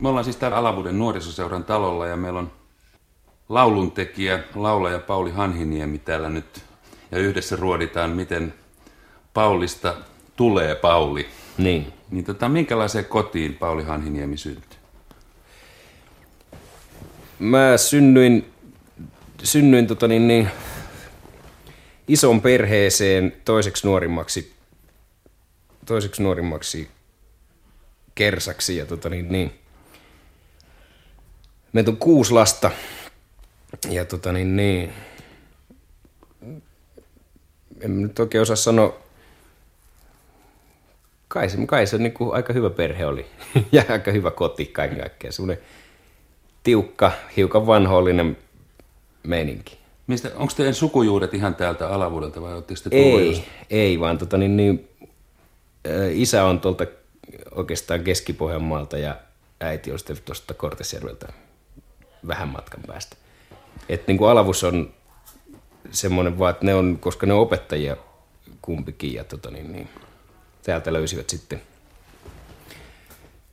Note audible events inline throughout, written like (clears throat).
Me ollaan siis täällä Alavuuden nuorisoseuran talolla ja meillä on lauluntekijä, laulaja Pauli Hanhiniemi täällä nyt. Ja yhdessä ruoditaan, miten Paulista tulee Pauli. Niin. Niin tota, minkälaiseen kotiin Pauli Hanhiniemi syntyi? Mä synnyin, synnyin tota niin, niin, ison perheeseen toiseksi nuorimmaksi, toiseksi nuorimmaksi kersaksi. Ja tota niin, niin. Meitä on kuusi lasta. Ja tota niin, niin. En nyt oikein osaa sanoa. Kai se, kai se niin kuin aika hyvä perhe oli. (laughs) ja aika hyvä koti kaiken kaikkiaan. Semmoinen tiukka, hiukan vanhollinen meininki. Mistä, onko teidän sukujuuret ihan täältä Alavuudelta vai oletteko te Ei, just? ei vaan tota, niin, niin, isä on tuolta oikeastaan Keski-Pohjanmaalta ja äiti on sitten tuosta Kortesjärveltä vähän matkan päästä. Et niin kuin Alavus on semmoinen vaan, että ne on, koska ne on opettajia kumpikin ja tota, niin, niin, täältä löysivät sitten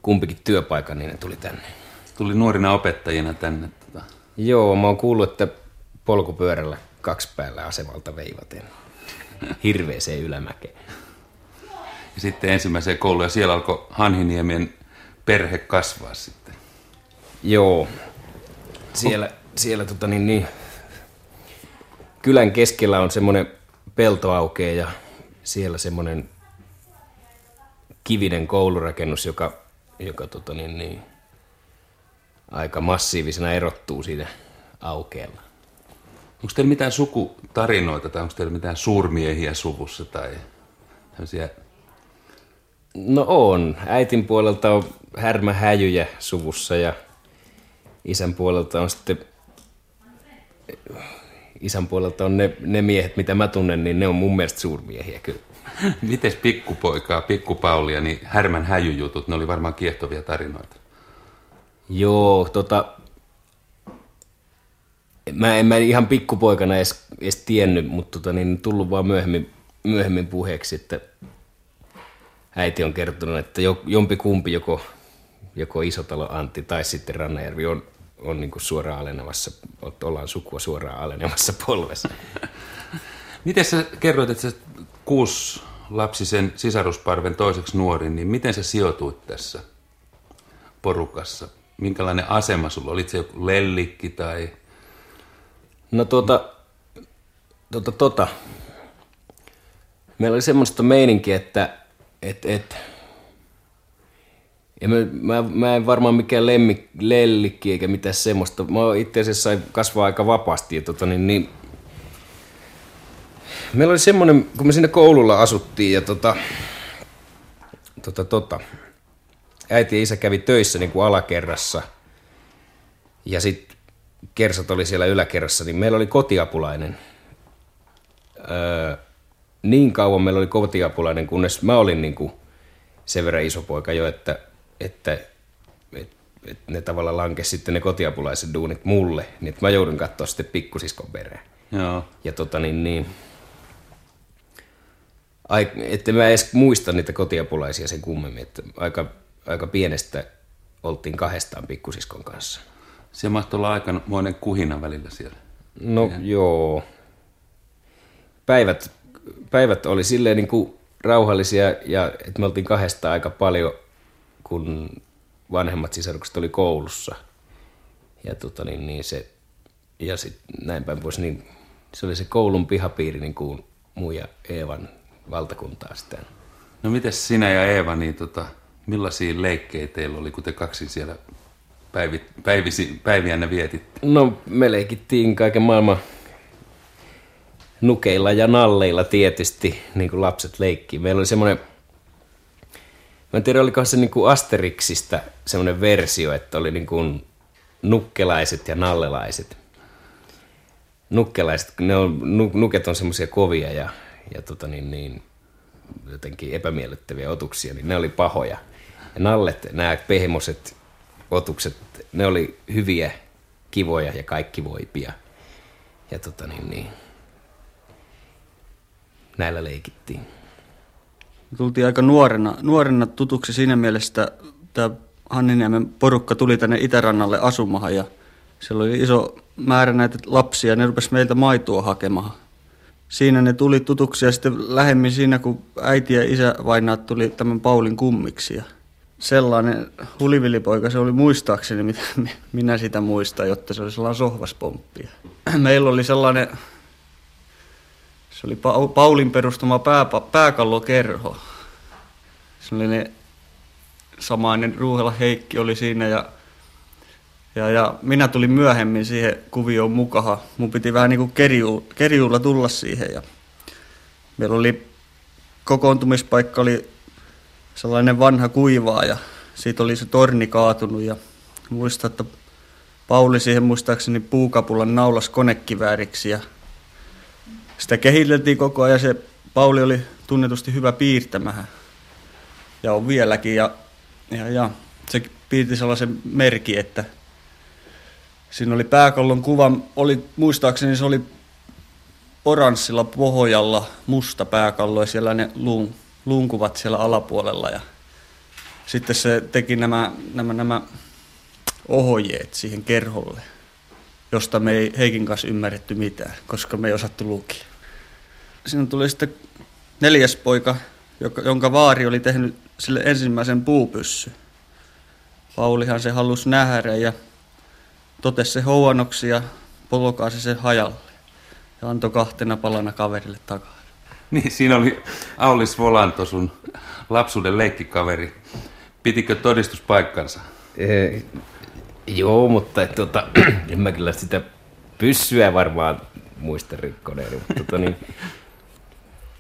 kumpikin työpaikan, niin ne tuli tänne. Tuli nuorina opettajina tänne. Tota. Joo, mä oon kuullut, että polkupyörällä kaksi päällä asemalta veivaten hirveeseen ylämäkeen. Ja sitten ensimmäiseen kouluun ja siellä alkoi Hanhiniemen perhe kasvaa sitten. Joo. Siellä, siellä tota niin, niin, kylän keskellä on semmoinen pelto aukeaa ja siellä semmoinen kivinen koulurakennus, joka, joka tota niin, niin, aika massiivisena erottuu siitä aukealla. Onko teillä mitään sukutarinoita tai onko teillä mitään suurmiehiä suvussa tai tämmöisiä No on. Äitin puolelta on härmähäjyjä suvussa ja isän puolelta on sitten isän puolelta on ne, ne miehet, mitä mä tunnen, niin ne on mun mielestä suurmiehiä kyllä. (laughs) Mites pikkupoikaa, pikkupaulia, niin Härmän häjyjutut, ne oli varmaan kiehtovia tarinoita. Joo, tota... Mä en mä ihan pikkupoikana edes, edes tiennyt, mutta tota, niin tullut vaan myöhemmin, myöhemmin puheeksi, että äiti on kertonut, että jo, jompi kumpi, joko, joko Isotalo Antti tai sitten Rannajärvi on, on niin kuin suoraan alenevassa, ollaan sukua suoraan alenevassa (laughs) polvessa. Miten sä kerroit, että sä kuusi lapsisen sisarusparven toiseksi nuorin, niin miten sä sijoituit tässä porukassa? Minkälainen asema sulla? Olit se joku lellikki tai... No tuota, tuota, tuota. Meillä oli semmoista meininkiä, että et, et, ja mä, mä, mä, en varmaan mikään lemmik, lellikki eikä mitään semmoista. Mä itse asiassa kasvaa aika vapaasti. Ja tota, niin, niin, meillä oli semmoinen, kun me siinä koululla asuttiin ja tota, tota, tota, äiti ja isä kävi töissä niin kuin alakerrassa ja sitten kersat oli siellä yläkerrassa, niin meillä oli kotiapulainen. Öö, niin kauan meillä oli kotiapulainen, kunnes mä olin niin kuin sen verran iso poika jo, että, että, että, että ne tavallaan lankesi sitten ne kotiapulaiset duunit mulle, niin että mä joudun katsoa sitten pikkusiskon perään. Joo. Ja tota niin, niin ai, että mä edes muista niitä kotiapulaisia sen kummemmin, että aika, aika pienestä oltiin kahdestaan pikkusiskon kanssa. Se mahtoi olla aikamoinen kuhina välillä siellä. No ja. joo. Päivät, päivät oli silleen niin kuin rauhallisia ja että me oltiin kahdestaan aika paljon, kun vanhemmat sisarukset oli koulussa. Ja tota niin, niin se, ja sitten näin päin pois, niin se oli se koulun pihapiiri niin kuin mun ja Eevan valtakuntaa sitten. No miten sinä ja Eeva, niin tota, millaisia leikkejä teillä oli, kun te kaksi siellä päivi, päivisi, päiviänne vietitte? No me leikittiin kaiken maailman nukeilla ja nalleilla tietysti, niin kuin lapset leikkii. Meillä oli semmoinen, mä en tiedä oliko se niin kuin Asterixista semmoinen versio, että oli niin kuin nukkelaiset ja nallelaiset. Nukkelaiset, ne on, nuket on semmoisia kovia ja, ja tota niin, niin, jotenkin epämiellyttäviä otuksia, niin ne oli pahoja. Ja nallet, nämä pehmoset otukset, ne oli hyviä, kivoja ja kaikki voipia. Ja tota niin, niin näillä leikittiin. Tultiin aika nuorena, nuorena tutuksi siinä mielessä, että tämä Hanniniemen porukka tuli tänne Itärannalle asumahan ja siellä oli iso määrä näitä lapsia, ne rupesi meiltä maitoa hakemaan. Siinä ne tuli tutuksi ja sitten lähemmin siinä, kun äiti ja isä vainaat tuli tämän Paulin kummiksi. Ja sellainen hulivilipoika se oli muistaakseni, mitä (laughs) minä sitä muistan, jotta se oli sellainen sohvaspomppi. (clears throat) Meillä oli sellainen, se oli Paulin perustama pää, pääkallokerho. Ne samainen Ruuhela Heikki oli siinä ja, ja, ja minä tulin myöhemmin siihen kuvioon mukaan. Mun piti vähän niin kuin kerju, kerjuulla tulla siihen ja meillä oli kokoontumispaikka oli sellainen vanha kuivaa ja siitä oli se torni kaatunut ja muistan, että Pauli siihen muistaakseni puukapulan naulas konekivääriksi ja sitä kehiteltiin koko ajan. Se Pauli oli tunnetusti hyvä piirtämähän ja on vieläkin ja, ja, ja se piirti sellaisen merki, että siinä oli pääkallon kuva, oli, muistaakseni se oli oranssilla pohjalla musta pääkallo ja siellä ne luun, lunkuvat siellä alapuolella ja sitten se teki nämä, nämä, nämä ohjeet siihen kerholle, josta me ei Heikin kanssa ymmärretty mitään, koska me ei osattu lukia. Siinä tuli sitten neljäs poika, joka, jonka vaari oli tehnyt sille ensimmäisen puupyssy. Paulihan se halusi nähdä ja totesi se houanoksi ja polkaasi se hajalle ja antoi kahtena palana kaverille takaa. Niin, siinä oli Aulis Volanto, sun lapsuuden leikkikaveri. Pitikö todistuspaikkansa? E, joo, mutta et, tota, (clears throat) en mä kyllä sitä pyssyä varmaan muista rikkoneeni. Mutta, tota, niin, (laughs)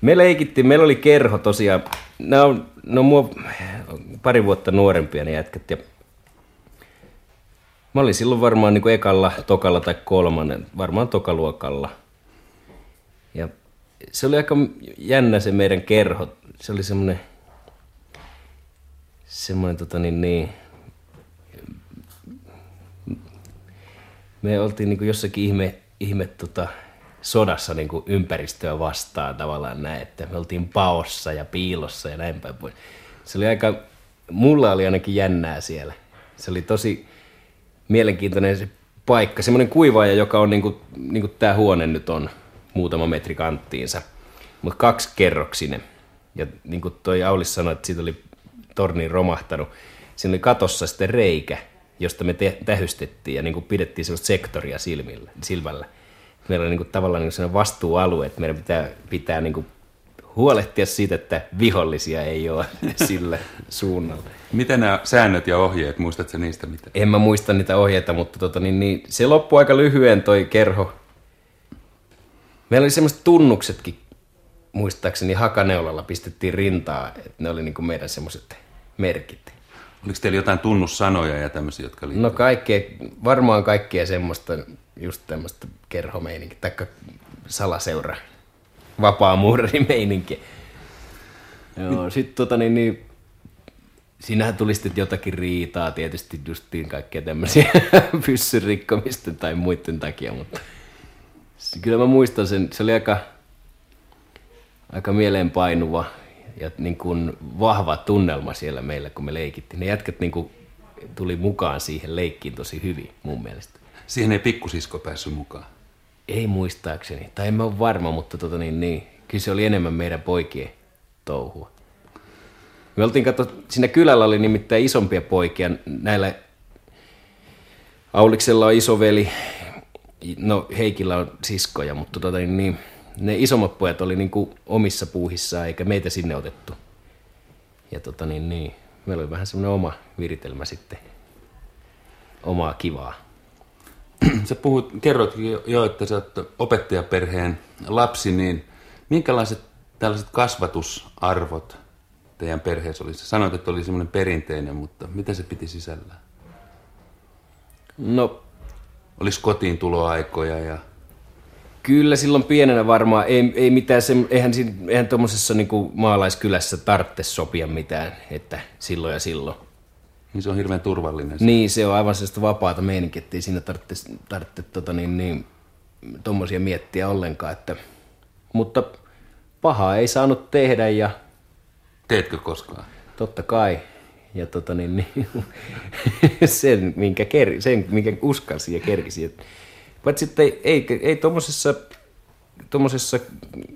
me leikittiin, meillä oli kerho tosiaan. Ne on mua pari vuotta nuorempia ne jätkät. Ja mä olin silloin varmaan niin kuin ekalla, tokalla tai kolmannen, varmaan tokaluokalla. Ja se oli aika jännä se meidän kerho. Se oli semmoinen, semmoinen tota niin, niin, me oltiin niin kuin jossakin ihme, ihme tota, sodassa niin kuin ympäristöä vastaan tavallaan näin, että me oltiin paossa ja piilossa ja näin päin pois. Se oli aika, mulla oli ainakin jännää siellä. Se oli tosi mielenkiintoinen se paikka, semmoinen kuivaaja, joka on niin kuin, niin kuin tämä huone nyt on, muutama metri kanttiinsa, mutta kaksi kerroksinen. Ja niin kuin toi Aulis sanoi, että siitä oli torniin romahtanut. Siinä oli katossa sitten reikä, josta me te- tähystettiin ja niin kuin pidettiin sellaista sektoria silmillä, silmällä. Meillä on niin kuin tavallaan niin vastuualue, että meidän pitää, pitää niin kuin huolehtia siitä, että vihollisia ei ole (laughs) sillä suunnalla. Miten nämä säännöt ja ohjeet, muistatko niistä mitä? En mä muista niitä ohjeita, mutta tota, niin, niin, se loppui aika lyhyen toi kerho. Meillä oli semmoiset tunnuksetkin, muistaakseni hakaneulalla pistettiin rintaa, että ne oli niin kuin meidän semmoiset merkit. Oliko teillä jotain tunnussanoja ja tämmöisiä, jotka liittyvät? No kaikkea, varmaan kaikkea semmoista, just tämmöistä kerhomeininkiä, taikka salaseura, vapaa meininki. Joo, sit tota niin, niin Siinähän tuli sitten jotakin riitaa, tietysti justiin kaikkea tämmöisiä (laughs) pyssyn rikkomisten tai muiden takia, mutta kyllä mä muistan sen, se oli aika, aika mieleenpainuva ja niin kuin vahva tunnelma siellä meillä, kun me leikittiin. Ne jätkät niin kuin tuli mukaan siihen leikkiin tosi hyvin mun mielestä. Siihen ei pikkusisko päässyt mukaan? Ei muistaakseni, tai en mä ole varma, mutta tota niin, niin, kyllä se oli enemmän meidän poikien touhua. Me oltiin katso, siinä kylällä oli nimittäin isompia poikia. Näillä Auliksella on isoveli, no Heikillä on siskoja, mutta tota, niin, niin, ne isommat pojat oli niin kuin omissa puuhissa eikä meitä sinne otettu. Ja tota, niin, niin, meillä oli vähän semmoinen oma viritelmä sitten, omaa kivaa. (clears throat) Sä puhut, kerroit jo, että sä oot opettajaperheen lapsi, niin minkälaiset tällaiset kasvatusarvot teidän perheessä oli? Sanoit, että oli semmoinen perinteinen, mutta mitä se piti sisällään? No... Olisi kotiin tuloaikoja ja... Kyllä silloin pienenä varmaan, ei, ei mitään, se, eihän, eihän tuommoisessa niin maalaiskylässä tarvitse sopia mitään, että silloin ja silloin. Niin se on hirveän turvallinen. Se. Niin, se on aivan sellaista vapaata meininkiä, ettei siinä tarvitse, tarvitse tota niin, niin, tommosia miettiä ollenkaan. Että, mutta pahaa ei saanut tehdä ja Teetkö koskaan? Totta kai. Ja tota niin, niin (laughs) sen, minkä ker, sen, minkä uskalsi ja kerkisi. Paitsi sitten ei, ei, ei tuommoisessa tuommoisessa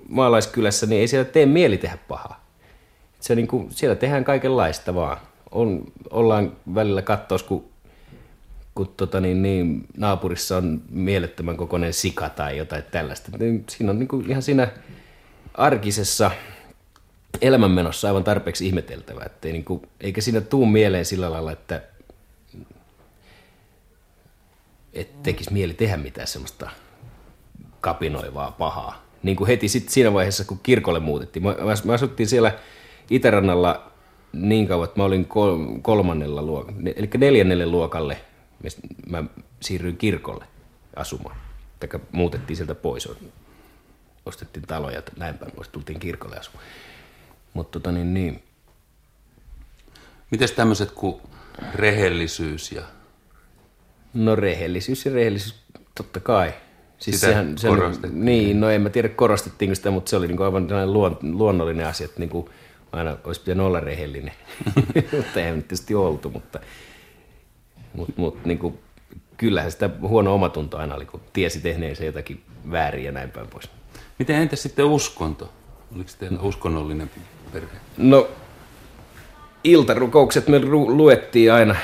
maalaiskylässä, niin ei siellä tee mieli tehdä pahaa. Se niin kuin, siellä tehdään kaikenlaista vaan. On, ollaan välillä kattoos, kun, kun tota niin, niin, naapurissa on mielettömän kokoinen sika tai jotain tällaista. Niin siinä on niin kuin ihan siinä arkisessa elämänmenossa aivan tarpeeksi ihmeteltävää. Niin kuin, eikä siinä tuu mieleen sillä lailla, että et tekisi mieli tehdä mitään semmoista kapinoivaa pahaa. Niin kuin heti sit siinä vaiheessa, kun kirkolle muutettiin. Mä, mä asuttiin siellä Itärannalla niin kauan, että mä olin kolmannella luokalla, eli neljännelle luokalle mä siirryin kirkolle asumaan. Tai muutettiin sieltä pois, ostettiin taloja ja näin päin pois, tultiin kirkolle asumaan. Mutta tota niin, niin. Mites tämmöiset kuin rehellisyys ja... No rehellisyys ja rehellisyys, totta kai. Siis sitä sehän, se korostettiin. Niin, no en mä tiedä korostettiinko sitä, mutta se oli niin aivan luon, luonnollinen asia, että niin kuin aina olisi pitänyt olla rehellinen. (laughs) mutta ei tietysti oltu, mutta, mutta, mutta niin kuin, kyllähän sitä huono omatunto aina oli, kun tiesi tehneensä jotakin väärin ja näin päin pois. Miten entä sitten uskonto? Oliko teillä uskonnollinen perhe? No, iltarukoukset me luettiin aina,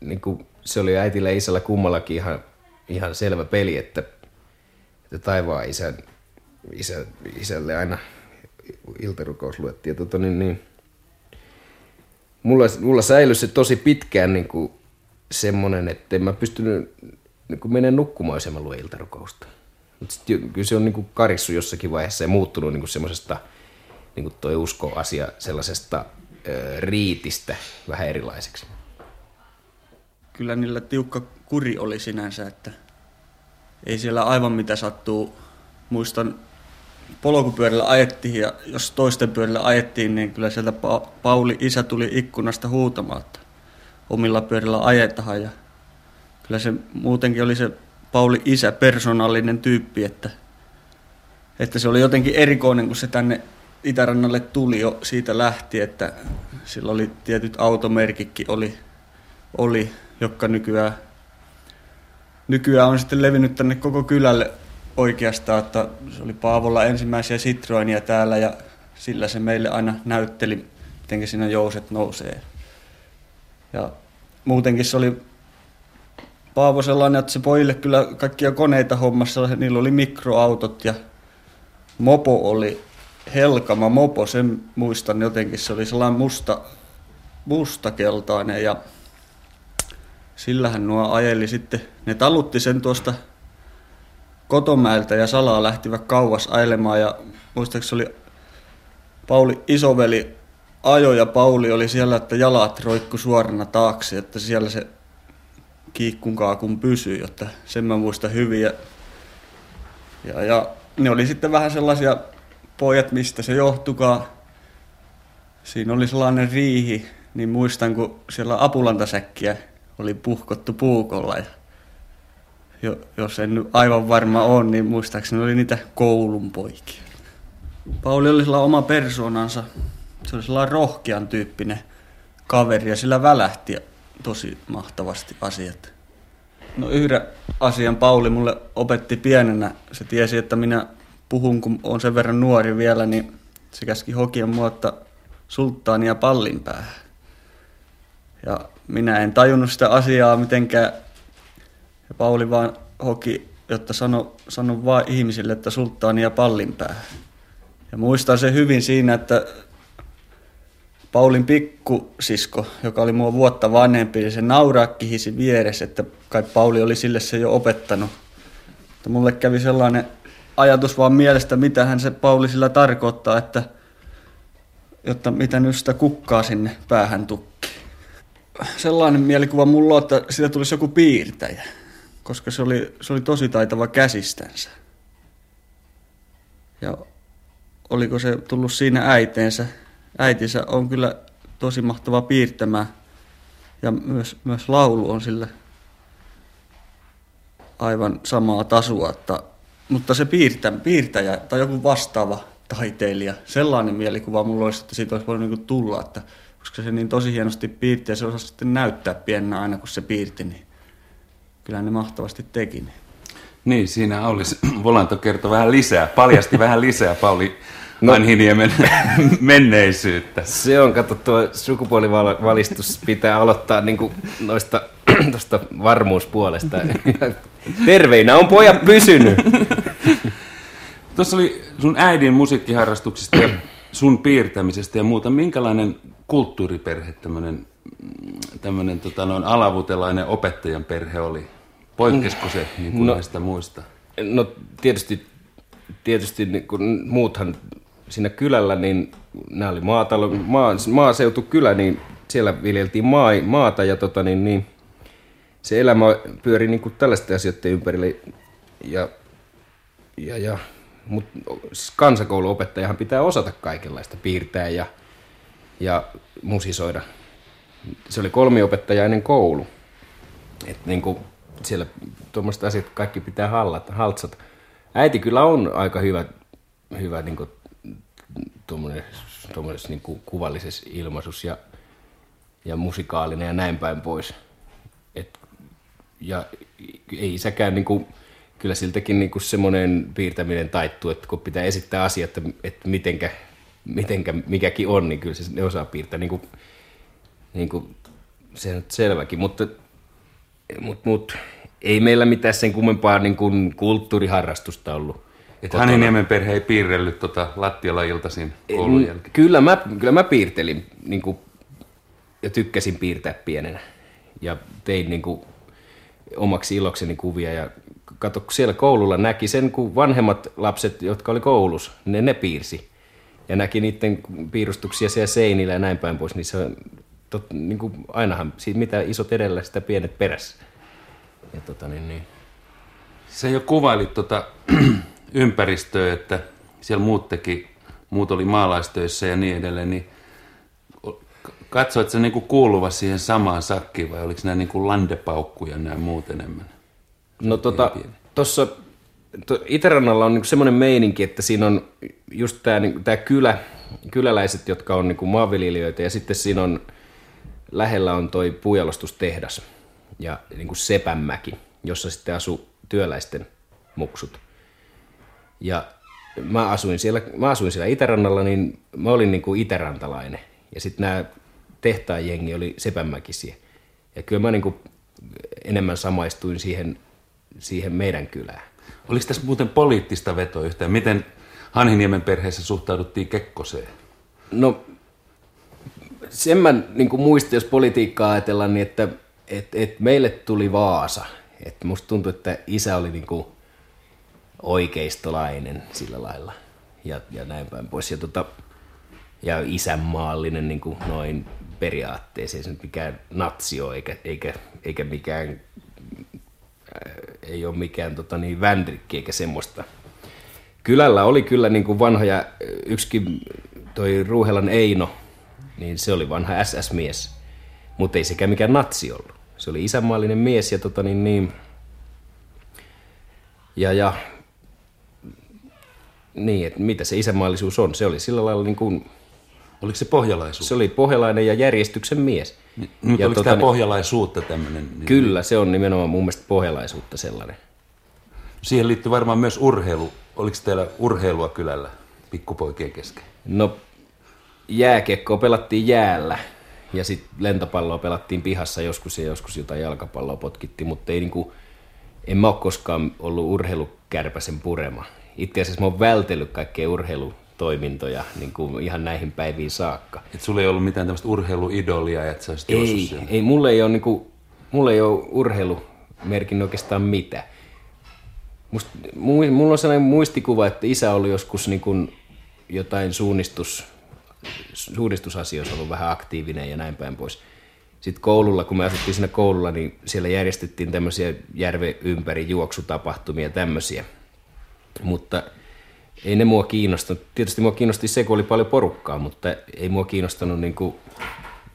niin kuin se oli äitillä ja isällä kummallakin ihan ihan selvä peli, että, että taivaan isän, isä, isälle aina iltarukous luettiin. Tota, niin, niin, mulla, mulla säilyi se tosi pitkään niin kuin semmoinen, että en mä pystynyt niin kuin menemään nukkumaan, jos en mä lue iltarukousta. Mutta kyllä se on niin kuin karissu jossakin vaiheessa ja muuttunut niin semmoisesta, niin kuin toi uskoasia, sellaisesta ö, riitistä vähän erilaiseksi. Kyllä niillä tiukka kuri oli sinänsä, että ei siellä aivan mitä sattuu. Muistan, polkupyörällä ajettiin ja jos toisten pyörillä ajettiin, niin kyllä sieltä pa- Pauli isä tuli ikkunasta huutamaan, että omilla pyörillä ajetaan. Ja kyllä se muutenkin oli se Pauli isä persoonallinen tyyppi, että, että se oli jotenkin erikoinen, kun se tänne Itärannalle tuli jo siitä lähti, että sillä oli tietyt automerkikki oli, oli jotka nykyään nykyään on sitten levinnyt tänne koko kylälle oikeastaan, että se oli Paavolla ensimmäisiä Citroenia täällä ja sillä se meille aina näytteli, miten siinä jouset nousee. Ja muutenkin se oli Paavo sellainen, että se pojille kyllä kaikkia koneita hommassa, niillä oli mikroautot ja mopo oli Helkama mopo, sen muistan jotenkin, se oli sellainen musta, mustakeltainen ja sillähän nuo ajeli sitten, ne talutti sen tuosta Kotomäeltä ja salaa lähtivät kauas ajelemaan ja muistaakseni oli Pauli isoveli ajo ja Pauli oli siellä, että jalat roikku suorana taakse, että siellä se kiikkun kaakun pysyi, jotta sen mä muistan hyvin. Ja, ja, ja ne oli sitten vähän sellaisia pojat, mistä se johtukaa. Siinä oli sellainen riihi, niin muistan, kun siellä apulantasäkkiä oli puhkottu puukolla. Ja jo, jos en nyt aivan varma on, niin muistaakseni oli niitä koulun poikia. Pauli oli sillä oma persoonansa. Se oli sellainen rohkean tyyppinen kaveri ja sillä välähti tosi mahtavasti asiat. No yhden asian Pauli mulle opetti pienenä. Se tiesi, että minä puhun, kun on sen verran nuori vielä, niin se käski hokien muotta sulttaania pallin päähän. Ja minä en tajunnut sitä asiaa mitenkään. Ja Pauli vaan hoki, jotta sano, sano vaan ihmisille, että sulttaania pallin päähän. Ja muistan se hyvin siinä, että Paulin pikkusisko, joka oli mua vuotta vanhempi, niin se nauraa kihisi vieressä, että kai Pauli oli sille se jo opettanut. Mutta mulle kävi sellainen ajatus vaan mielestä, mitä hän se Pauli sillä tarkoittaa, että jotta mitä nyt sitä kukkaa sinne päähän tukki sellainen mielikuva mulla että siitä tulisi joku piirtäjä, koska se oli, se oli tosi taitava käsistänsä. Ja oliko se tullut siinä äiteensä? Äitinsä on kyllä tosi mahtava piirtämään ja myös, myös laulu on sillä aivan samaa tasua, että, mutta se piirtä, piirtäjä tai joku vastaava taiteilija, sellainen mielikuva mulla olisi, että siitä olisi voinut niin tulla, että koska se niin tosi hienosti piirti ja se osasi sitten näyttää pienenä aina kun se piirti, niin kyllä ne mahtavasti teki. Niin. Niin, siinä olisi, (clears throat) Volanto kertoi vähän lisää, paljasti vähän lisää Pauli no, Anhiniemen (laughs) menneisyyttä. Se on, kato, tuo sukupuolivalistus pitää aloittaa niin kuin noista (clears throat) tosta varmuuspuolesta. (laughs) Terveinä on pojat pysynyt. Tuossa oli sun äidin musiikkiharrastuksista ja sun piirtämisestä ja muuta. Minkälainen kulttuuriperhe tämmöinen tämmöinen tota, noin alavutelainen opettajan perhe oli? Poikkesiko se niin kuin no, näistä muista? No tietysti, tietysti niin kun muuthan siinä kylällä, niin nämä oli maatalo, maa, maaseutukylä, niin siellä viljeltiin maa, maata ja tota, niin, niin, se elämä pyöri niin kuin tällaisten asioiden ympärille. Ja, ja, ja, mutta kansakouluopettajahan pitää osata kaikenlaista, piirtää ja, ja musisoida. Se oli kolmiopettajainen koulu. Et niin kuin siellä tuommoista asiat kaikki pitää hallata, haltsata. Äiti kyllä on aika hyvä, hyvä niin kuin, tuommoisessa niin kuin kuvallisessa ilmaisussa ja, ja musikaalinen ja näin päin pois. Et, ja ei isäkään, niin kuin, kyllä siltäkin niin kuin semmoinen piirtäminen taittuu, että kun pitää esittää asiat, että, että mitenkä, mitenkä mikäkin on, niin kyllä se ne osaa piirtää niin kuin, niin kuin, se on selväkin, mutta, mutta, mutta ei meillä mitään sen kummempaa niin kuin kulttuuriharrastusta ollut. Että Haniniemen perhe ei piirrellyt tota lattialla iltaisin koulun jälkeen? Kyllä mä, kyllä mä piirtelin niin kuin, ja tykkäsin piirtää pienenä. Ja tein niin kuin, omaksi ilokseni kuvia. Ja kato, siellä koululla näki sen, kun vanhemmat lapset, jotka oli koulussa, ne, ne piirsi. Ja näki niiden piirustuksia siellä seinillä ja näin päin pois, niin se on tot, niin kuin ainahan, siitä mitä isot edellä, sitä pienet perässä. Ja tota, niin, niin. Se jo kuvailit tota, (clears throat) ympäristöä, että siellä muut teki, muut oli maalaistöissä ja niin edelleen, niin katsoit se niin kuuluva siihen samaan sakkiin vai oliko nämä niin kuin landepaukkuja nämä muut enemmän? No tota, tuossa Itärannalla on niin semmoinen meininki, että siinä on just tämä niin, tää kylä, kyläläiset, jotka on niin maanviljelijöitä ja sitten siinä on lähellä on toi puujalostustehdas ja niin kuin Sepänmäki, jossa sitten asuu työläisten muksut. Ja mä asuin siellä, mä asuin siellä Itärannalla, niin mä olin niin kuin itärantalainen. Ja sitten nämä tehtaanjengi oli Sepänmäkisiä. Ja kyllä mä niin kuin enemmän samaistuin siihen, siihen meidän kylään. Oliko tässä muuten poliittista vetoa yhtään? Miten Hanhiniemen perheessä suhtauduttiin Kekkoseen? No sen mä niin muistin, jos politiikkaa ajatellaan, niin että et, et meille tuli Vaasa. Et musta tuntui, että isä oli niin kuin oikeistolainen sillä lailla ja, ja näin päin pois. Ja, tota, ja isänmaallinen niin kuin noin ei se nyt mikään natsio eikä, eikä, eikä mikään, ei ole mikään tota, niin, vändrikki eikä semmoista. Kylällä oli kyllä niin kuin vanhoja, yksikin toi Ruuhelan Eino, niin se oli vanha SS-mies, mutta ei sekään mikään natsi ollut. Se oli isänmaallinen mies ja tota niin, niin ja, ja niin, että mitä se isänmaallisuus on. Se oli sillä lailla niin kuin, Oliko se pohjalaisuus? Se oli pohjalainen ja järjestyksen mies. Nyt ja oliko tota, tämä pohjalaisuutta tämmöinen? Niin... Kyllä, se on nimenomaan mun mielestä pohjalaisuutta sellainen. Siihen liittyy varmaan myös urheilu. Oliko teillä urheilua kylällä pikkupoikien kesken? No jääkiekkoa pelattiin jäällä ja sitten lentopalloa pelattiin pihassa joskus ja joskus jotain jalkapalloa potkittiin, mutta ei niinku, en mä ole koskaan ollut urheilukärpäsen purema. Itse asiassa mä oon vältellyt kaikkea urheilutoimintoja niin kuin ihan näihin päiviin saakka. Et sulla ei ollut mitään tämmöistä urheiluidolia, että sä Ei, ei mulla ei ole, niin kuin, mulla ei ole urheilu merkin oikeastaan mitään. Must, mulla on sellainen muistikuva, että isä oli joskus niin kuin jotain suunnistus, suunnistusasioissa ollut vähän aktiivinen ja näin päin pois. Sitten koululla, kun me asuttiin siinä koululla, niin siellä järjestettiin tämmöisiä järve ympäri juoksutapahtumia tämmöisiä. Mutta ei ne mua kiinnostanut. Tietysti mua kiinnosti se, kun oli paljon porukkaa, mutta ei mua kiinnostanut, niin kuin,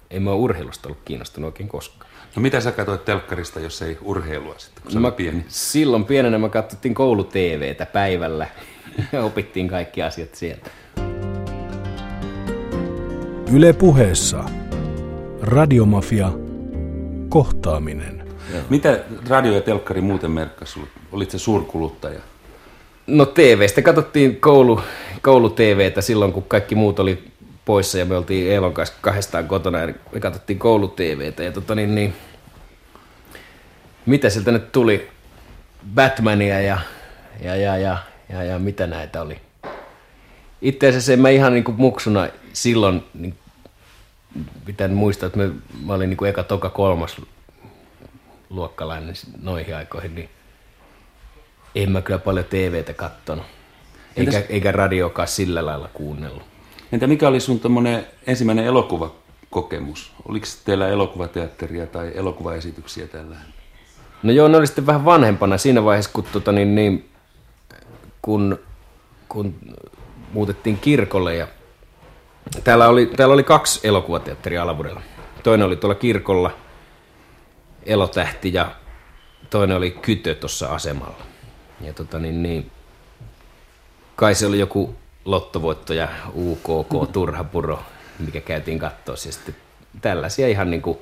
ei mua urheilusta ollut kiinnostunut oikein koskaan. No mitä sä katsoit telkkarista, jos ei urheilua sitten, kun no mä, pieni? Silloin pienenä mä katsottiin koulu-TVtä päivällä ja (laughs) opittiin kaikki asiat sieltä. Yle puheessa Radiomafia. Kohtaaminen. Mitä radio ja telkkari muuten merkkasi sinulle? Olit se suurkuluttaja? No TVstä katsottiin koulu, koulu-TVtä silloin, kun kaikki muut oli poissa ja me oltiin Eelon kanssa kahdestaan kotona ja me katsottiin koulu-TVtä. Ja tota niin, niin, mitä sieltä nyt tuli? Batmania ja, ja, ja, ja, ja, ja mitä näitä oli? Itse asiassa en mä ihan niin kuin muksuna silloin, niin pitää muistaa, että me, mä olin niin kuin eka, toka, kolmas luokkalainen noihin aikoihin, niin en mä kyllä paljon TVtä kattonut. Eikä, Entäs... eikä radiokaan sillä lailla kuunnellut. Entä mikä oli sun ensimmäinen elokuvakokemus? Oliko teillä elokuvateatteria tai elokuvaesityksiä tällä? No joo, ne oli sitten vähän vanhempana siinä vaiheessa, kun, tota, niin, niin, kun, kun muutettiin kirkolle ja täällä oli, täällä oli kaksi elokuvateatteria Alavudella. Toinen oli tuolla kirkolla, Elotähti ja toinen oli Kytö tuossa asemalla. Ja tota niin, niin, kai se oli joku lottovoitto ja UKK (laughs) Turhapuro, mikä käytiin katsoa. Ja sitten tällaisia ihan niin kuin...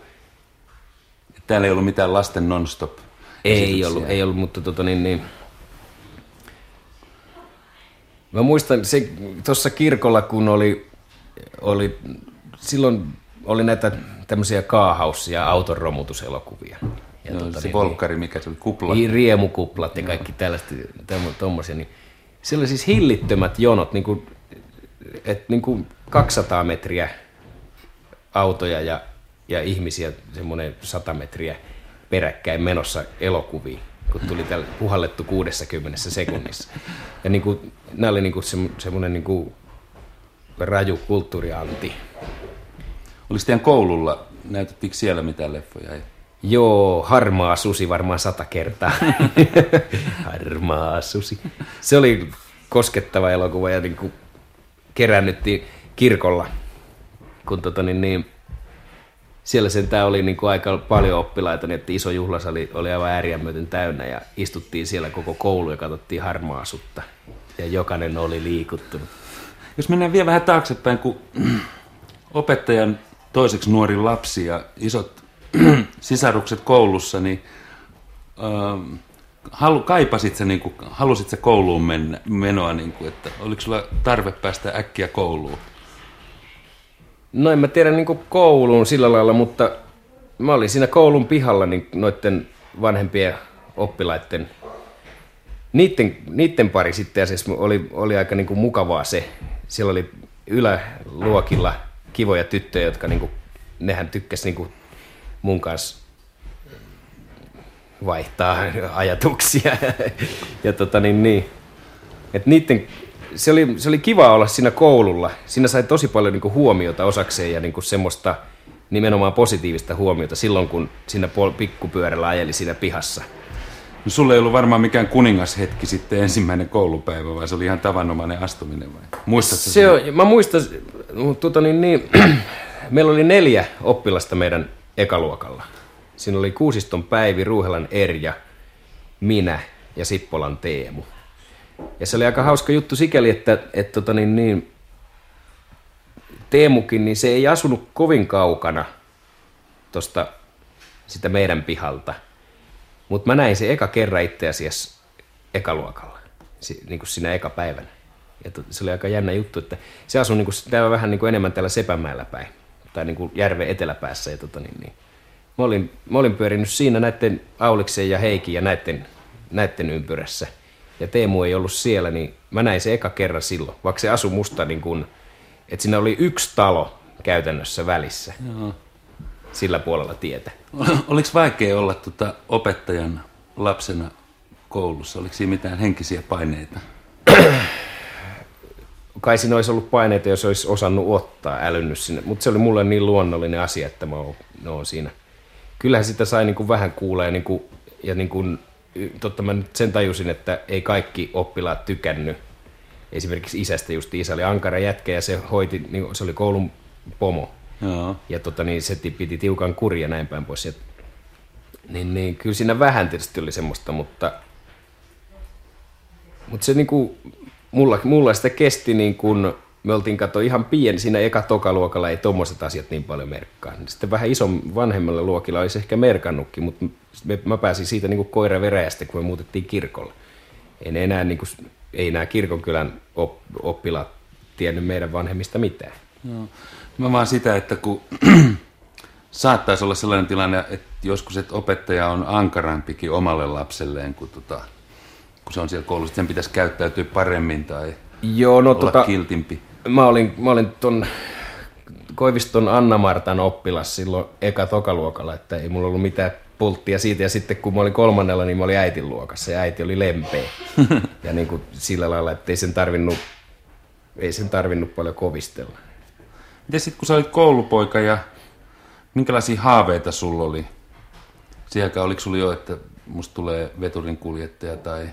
Täällä ei ollut mitään lasten non-stop Ei ollut, ei ollut, mutta tota niin, niin Mä muistan se tuossa kirkolla, kun oli, oli, silloin oli näitä tämmöisiä kaahaus- ja auton romutuselokuvia. Ja no, tota, se niin, volkkari, mikä se oli, kupla. Niin, riemukuplat ja kaikki tällaista, tommosia, niin siellä oli siis hillittömät jonot, niin kuin, et, niin kuin 200 metriä autoja ja, ja ihmisiä, semmoinen 100 metriä peräkkäin menossa elokuviin kun tuli tällä puhallettu 60 sekunnissa. Ja niin kuin, nämä oli niin kuin se, semmoinen niin kuin raju kulttuurianti. Oliko teidän koululla, näytettiinkö siellä mitään leffoja? Joo, harmaa susi varmaan sata kertaa. (laughs) harmaa susi. Se oli koskettava elokuva ja niin kuin kerännyttiin kirkolla, kun tota niin, niin siellä tämä oli niin kuin aika paljon oppilaita, niin että iso juhlasali oli aivan ääriä myöten täynnä ja istuttiin siellä koko koulu ja katsottiin harmaa sutta. Ja jokainen oli liikuttunut. Jos mennään vielä vähän taaksepäin, kun opettajan toiseksi nuori lapsi ja isot (clears throat) sisarukset koulussa, niin äh, halu, kaipasit sä, niin kuin, halusit sä kouluun mennä, menoa, niin kuin, että oliko sulla tarve päästä äkkiä kouluun? No en mä tiedä niin kouluun sillä lailla, mutta mä olin siinä koulun pihalla niin noiden vanhempien oppilaiden, niiden, niiden pari sitten asiassa oli, oli aika niin kuin mukavaa se. Siellä oli yläluokilla kivoja tyttöjä, jotka niin kuin, nehän tykkäs niin kuin mun kanssa vaihtaa ajatuksia. ja tota niin, niin. Et niiden se oli, se oli kiva olla siinä koululla. Siinä sai tosi paljon niin kuin, huomiota osakseen ja niin kuin, semmoista nimenomaan positiivista huomiota silloin, kun siinä pikkupyörällä ajeli siinä pihassa. No sulle ei ollut varmaan mikään kuningashetki sitten ensimmäinen koulupäivä, vai se oli ihan tavanomainen astuminen vai? Muistatko se? On, mä muistan, tuota niin, niin, (clears throat) meillä oli neljä oppilasta meidän ekaluokalla. Siinä oli Kuusiston Päivi, Ruuhelan Erja, minä ja Sippolan Teemu. Ja se oli aika hauska juttu sikäli, että, että tota niin, niin, Teemukin, niin se ei asunut kovin kaukana tuosta sitä meidän pihalta. Mutta mä näin se eka kerran itse asiassa ekaluokalla, niin kuin siinä eka päivänä. Ja se oli aika jännä juttu, että se asui niin kuin, vähän niin kuin enemmän täällä Sepämäellä päin, tai niin kuin järven eteläpäässä. Ja tota niin, niin. Mä, olin, mä olin pyörinyt siinä näiden Auliksen ja Heikin ja näiden, näiden ympyrässä – ja Teemu ei ollut siellä, niin mä näin se eka kerran silloin, vaikka se asui musta niin kuin, että siinä oli yksi talo käytännössä välissä. Joo. Sillä puolella tietä. (laughs) Oliko vaikea olla tuota opettajan lapsena koulussa? Oliko siinä mitään henkisiä paineita? Kai siinä olisi ollut paineita, jos olisi osannut ottaa, älynnyt sinne. Mutta se oli mulle niin luonnollinen asia, että mä oon, no, siinä. Kyllähän sitä sai niin kuin vähän kuulee niin kuin, ja niin kuin totta mä nyt sen tajusin, että ei kaikki oppilaat tykännyt esimerkiksi isästä just isä oli ankara jätkä ja se hoiti, niin se oli koulun pomo. Joo. Ja tota, niin se piti tiukan kuria näin päin pois. Ja, niin, niin, kyllä siinä vähän tietysti oli semmoista, mutta, mutta se niin kuin, mulla, mulla sitä kesti niin kuin me oltiin kato ihan pieni, siinä eka toka luokalla ei tommoset asiat niin paljon merkkaa. Sitten vähän ison vanhemmalle luokilla olisi ehkä merkannutkin, mutta mä pääsin siitä niin kuin koira veräjästä, kun me muutettiin kirkolle. En enää, niin kuin, ei enää kirkonkylän op, oppilaat tiennyt meidän vanhemmista mitään. Joo. Mä vaan sitä, että kun (clears throat) saattaisi olla sellainen tilanne, että joskus että opettaja on ankarampikin omalle lapselleen, kun, tota, kun se on siellä koulussa, sen pitäisi käyttäytyä paremmin tai Joo, no olla tota, kiltimpi. mä olin, mä olin ton Koiviston Anna-Martan oppilas silloin eka tokaluokalla, että ei mulla ollut mitään pulttia siitä. Ja sitten kun mä olin kolmannella, niin mä olin äitin luokassa ja äiti oli lempeä. (laughs) ja niin kuin sillä lailla, että ei sen tarvinnut, ei sen tarvinnut paljon kovistella. Miten sitten kun sä olit koulupoika ja minkälaisia haaveita sulla oli? Aikaan oliko sulla jo, että musta tulee veturin kuljettaja tai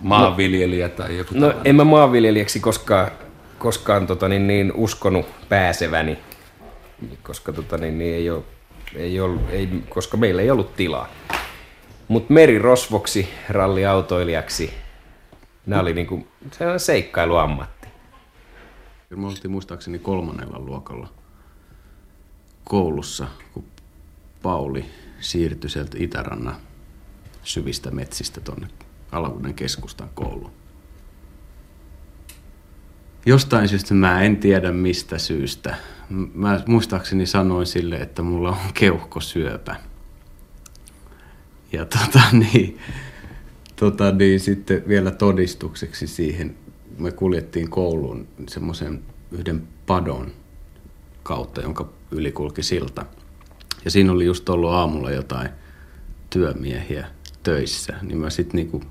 maanviljelijä tai joku No tällainen? en mä maanviljelijäksi koskaan, koskaan tota, niin, niin, uskonut pääseväni, koska, tota, niin, niin, ei ole, ei ollut, ei, koska meillä ei ollut tilaa. Mutta merirosvoksi, ralliautoilijaksi, nämä oli niinku sellainen seikkailuammatti. Kyllä me oltiin muistaakseni kolmannella luokalla koulussa, kun Pauli siirtyi sieltä Itärannan syvistä metsistä tuonne Alavuuden keskustan kouluun. Jostain syystä mä en tiedä mistä syystä. Mä muistaakseni sanoin sille, että mulla on keuhkosyöpä. Ja tota (laughs) niin, tota niin, sitten vielä todistukseksi siihen me kuljettiin kouluun semmoisen yhden padon kautta, jonka yli kulki silta. Ja siinä oli just ollut aamulla jotain työmiehiä töissä, niin mä sitten niinku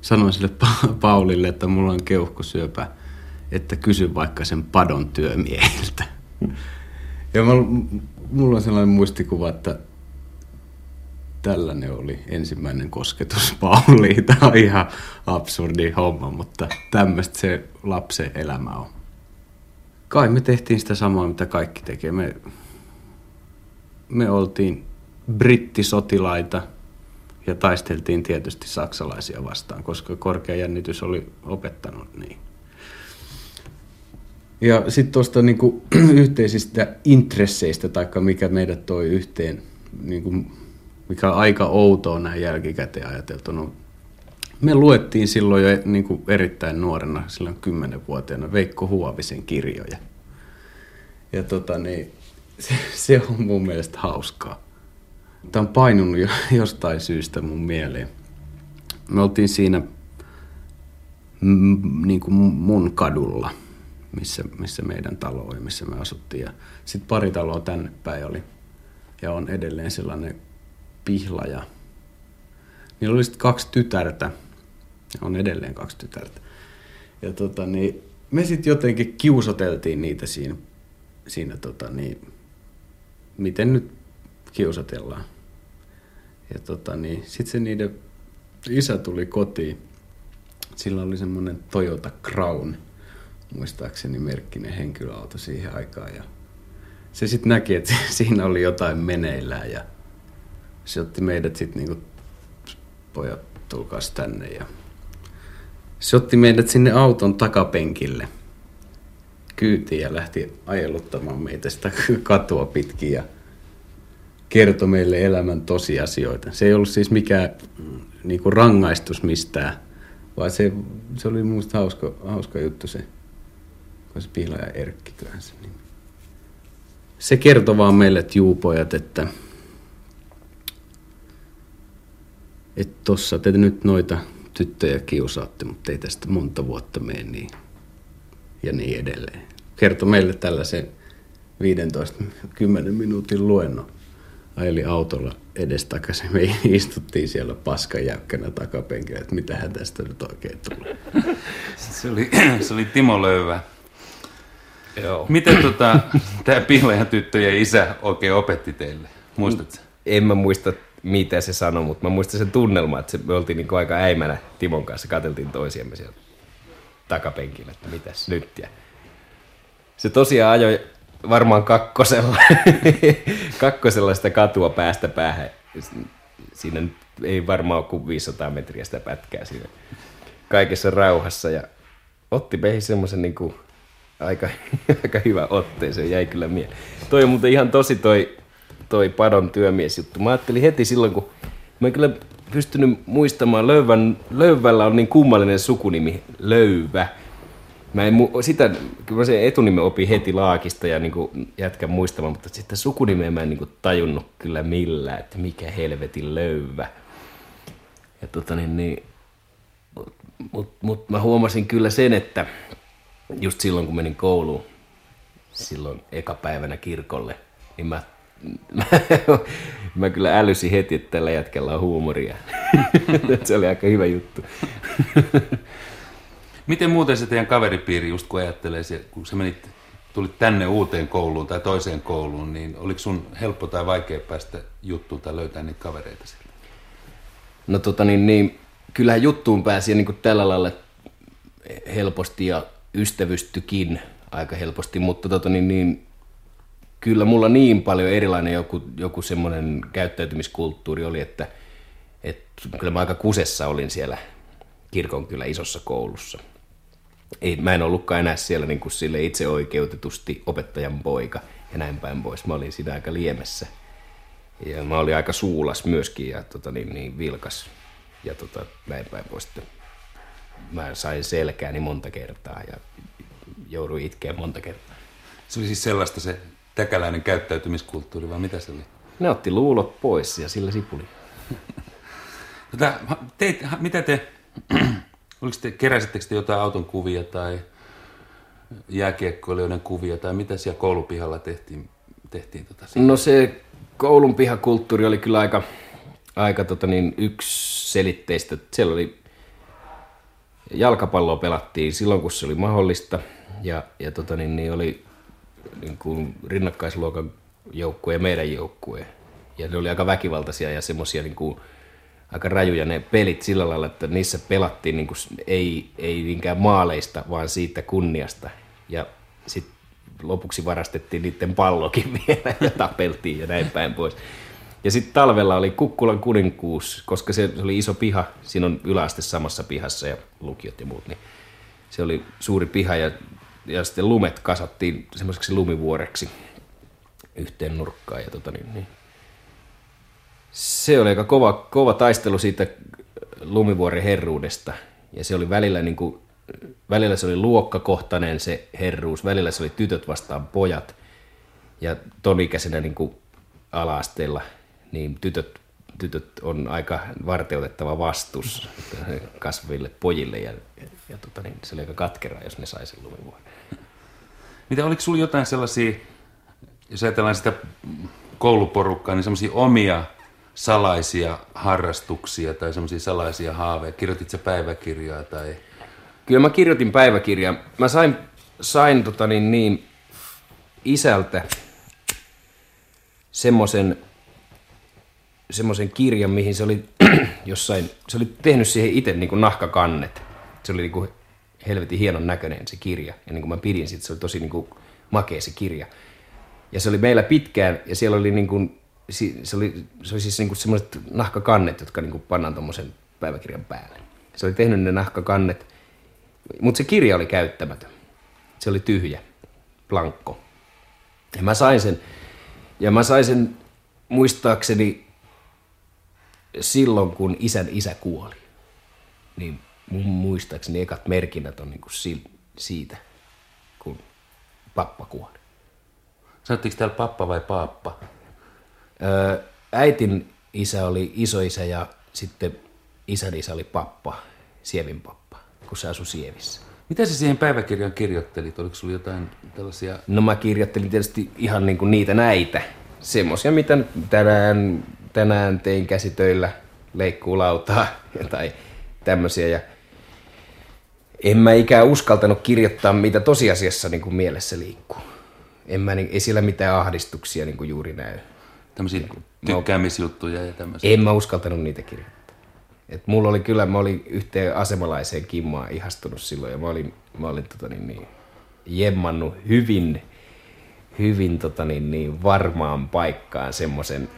sanoin sille Pa- Paulille, että mulla on keuhkosyöpä, että kysy vaikka sen padon työmiehiltä. Ja mä, mulla on sellainen muistikuva, että tällainen oli ensimmäinen kosketus (laughs) Pauliin. Tämä on ihan absurdi homma, mutta tämmöistä se lapsen elämä on. Kai me tehtiin sitä samaa, mitä kaikki tekee. Me, me oltiin brittisotilaita ja taisteltiin tietysti saksalaisia vastaan, koska korkea jännitys oli opettanut niin. Ja sitten tuosta niinku, (clears throat) yhteisistä intresseistä, tai mikä meidät toi yhteen, niinku, mikä on aika outoa näin jälkikäteen ajateltuna. Me luettiin silloin jo niinku, erittäin nuorena, silloin kymmenenvuotiaana, Veikko Huovisen kirjoja. Ja tota, niin, (laughs) se, se on mun mielestä hauskaa. Tämä on painunut jo, (laughs) jostain syystä mun mieleen. Me oltiin siinä mm, niin kuin mun kadulla, missä, missä meidän talo oli, missä me asuttiin. Sitten pari taloa tänne päin oli. Ja on edelleen sellainen pihlaja. Niillä oli sitten kaksi tytärtä. On edelleen kaksi tytärtä. Ja tota, niin, me sitten jotenkin kiusoteltiin niitä siinä, siinä tota, niin, miten nyt kiusatellaan. Ja tota, niin, sitten se niiden isä tuli kotiin. Sillä oli semmoinen Toyota Crown, muistaakseni merkkinen henkilöauto siihen aikaan. Ja se sitten näki, että (laughs) siinä oli jotain meneillään ja se otti meidät sitten niinku, pojat tulkaas tänne ja se otti meidät sinne auton takapenkille kyytiin ja lähti ajeluttamaan meitä sitä (laughs) katua pitkin ja kertoi meille elämän tosiasioita. Se ei ollut siis mikään mm, niinku rangaistus mistään, vaan se, se oli minusta hauska, hauska juttu se, kun se Pihlaja Erkki se nimi. Se kertoi vaan meille, että juu pojat, että että tossa te nyt noita tyttöjä kiusaatte, mutta ei tästä monta vuotta mene niin ja niin edelleen. Kertoi meille tällaisen 15-10 minuutin luennon. Ajeli autolla edestakaisin. Me (laughs) istuttiin siellä paskan jäykkänä takapenkillä, että mitähän tästä nyt oikein tulee. Se oli, (clears throat) se oli Timo Löywä. Joo. Miten tota, tämä pihlajan tyttöjen isä oikein opetti teille? Muistatko? En mä muista, mitä se sanoi, mutta mä muistan sen tunnelman, että se, me oltiin niin aika äimänä Timon kanssa, katseltiin toisiamme siellä takapenkillä, että mitäs nyt. Ja se tosiaan ajoi varmaan kakkosella, (laughs) kakkosella sitä katua päästä päähän. Siinä ei varmaan ole kuin 500 metriä sitä pätkää siinä kaikessa rauhassa. Ja otti meihin semmoisen niin aika, (laughs) aika hyvä otteen, se jäi kyllä mieleen. Toi on muuten ihan tosi toi, toi padon työmiesjuttu. Mä ajattelin heti silloin, kun mä en kyllä pystynyt muistamaan, Löyvän, Löyvällä on niin kummallinen sukunimi, Löyvä. Mä en, mu- sitä, kyllä sen etunimen heti laakista ja niin jätkän muistamaan, mutta sitten sukunimeä mä en niin tajunnut kyllä millään, että mikä helvetin löyvä. Ja tota niin, niin mutta mut, mut mä huomasin kyllä sen, että just silloin kun menin kouluun, silloin eka päivänä kirkolle, niin mä, mä, mä kyllä älysin heti, että tällä jätkellä on huumoria. (laughs) se oli aika hyvä juttu. (laughs) Miten muuten se teidän kaveripiiri, just kun ajattelee, se, kun sä menit, tulit tänne uuteen kouluun tai toiseen kouluun, niin oliko sun helppo tai vaikea päästä juttuun tai löytää niitä kavereita sieltä? No tota niin, niin kyllähän juttuun pääsi niin kuin tällä lailla helposti ja ystävystykin aika helposti, mutta tota niin, niin kyllä mulla niin paljon erilainen joku, joku semmoinen käyttäytymiskulttuuri oli, että, että kyllä mä aika kusessa olin siellä kirkon kyllä isossa koulussa. Ei, mä en ollutkaan enää siellä niin kuin sille itse oikeutetusti opettajan poika ja näin päin pois. Mä olin siinä aika liemessä. Ja mä olin aika suulas myöskin ja tota, niin, niin vilkas ja tota, näin päin pois. Mä sain selkääni monta kertaa ja jouduin itkeä monta kertaa. Se oli siis sellaista se täkäläinen käyttäytymiskulttuuri, vai mitä se oli? Ne otti luulot pois ja sillä sipuli. (laughs) Tota, teit, mitä te, oliko te, keräsittekö te jotain auton kuvia tai jääkiekkoilijoiden kuvia tai mitä siellä koulupihalla tehtiin? tehtiin tota no se koulun pihakulttuuri oli kyllä aika, aika tota niin, yksiselitteistä. Siellä oli jalkapalloa pelattiin silloin, kun se oli mahdollista. Ja, ja tota niin, niin oli niin kuin rinnakkaisluokan joukkue ja meidän joukkue. Ja ne oli aika väkivaltaisia ja semmoisia niin kuin, aika rajuja ne pelit sillä lailla, että niissä pelattiin niin kuin, ei, ei niinkään maaleista, vaan siitä kunniasta. Ja sitten lopuksi varastettiin niiden pallokin (laughs) vielä ja tapeltiin ja näin päin pois. Ja sitten talvella oli Kukkulan kuninkuus, koska se oli iso piha, siinä on yläaste samassa pihassa ja lukiot ja muut, niin se oli suuri piha ja, ja sitten lumet kasattiin semmoiseksi lumivuoreksi yhteen nurkkaan. Ja tota niin, niin. Se oli aika kova, kova taistelu siitä lumivuoren herruudesta. Ja se oli välillä niin kuin, välillä se oli luokkakohtainen se herruus, välillä se oli tytöt vastaan pojat. Ja tonikäisenä niin kuin ala-asteella – niin tytöt, tytöt on aika varteutettava vastus (laughs) kasvaville pojille. Ja, ja, ja tota, niin se oli aika katkeraa, jos ne sai sen lumivuoden. Mitä, oliko sinulla jotain sellaisia, jos ajatellaan sitä kouluporukkaa, niin semmoisia omia salaisia harrastuksia tai semmoisia salaisia haaveja? Kirjoitit sä päiväkirjaa tai... Kyllä mä kirjoitin päiväkirjaa. Mä sain, sain tota niin, niin, isältä semmoisen semmoisen kirjan, mihin se oli (clears throat) jossain, se oli tehnyt siihen itse niin kuin nahkakannet. Se oli niin kuin helvetin hienon näköinen se kirja. Ja niin kuin mä pidin siitä, se oli tosi niin kuin makea se kirja. Ja se oli meillä pitkään, ja siellä oli niin kuin, se oli, se oli siis niin kuin semmoiset nahkakannet, jotka niin kuin pannaan tuommoisen päiväkirjan päälle. Se oli tehnyt ne nahkakannet, mutta se kirja oli käyttämätön. Se oli tyhjä, blankko. Ja mä sain sen, ja mä sain sen muistaakseni silloin, kun isän isä kuoli, niin mun muistaakseni ekat merkinnät on niin kuin siitä, kun pappa kuoli. Sanotteko täällä pappa vai paappa? Öö, äitin isä oli isoisä ja sitten isän isä oli pappa, Sievin pappa, kun se asui Sievissä. Mitä sä siihen päiväkirjaan kirjoittelit? Oliko sulla jotain tällaisia... No mä kirjoittelin tietysti ihan niin kuin niitä näitä. Semmoisia, mitä tänään tänään tein käsitöillä leikkuulautaa (laughs) tai tämmöisiä. Ja en mä ikään uskaltanut kirjoittaa, mitä tosiasiassa niin kuin mielessä liikkuu. En mä, niin, ei siellä mitään ahdistuksia niin kuin juuri näy. Tämmöisiä tykkäämisjuttuja ja tämmöisiä. En mä uskaltanut niitä kirjoittaa. Et mulla oli kyllä, mä olin yhteen asemalaiseen kimmaan ihastunut silloin ja mä olin, mä olin tota niin, niin, jemmannut hyvin, hyvin tota niin, niin varmaan paikkaan semmoisen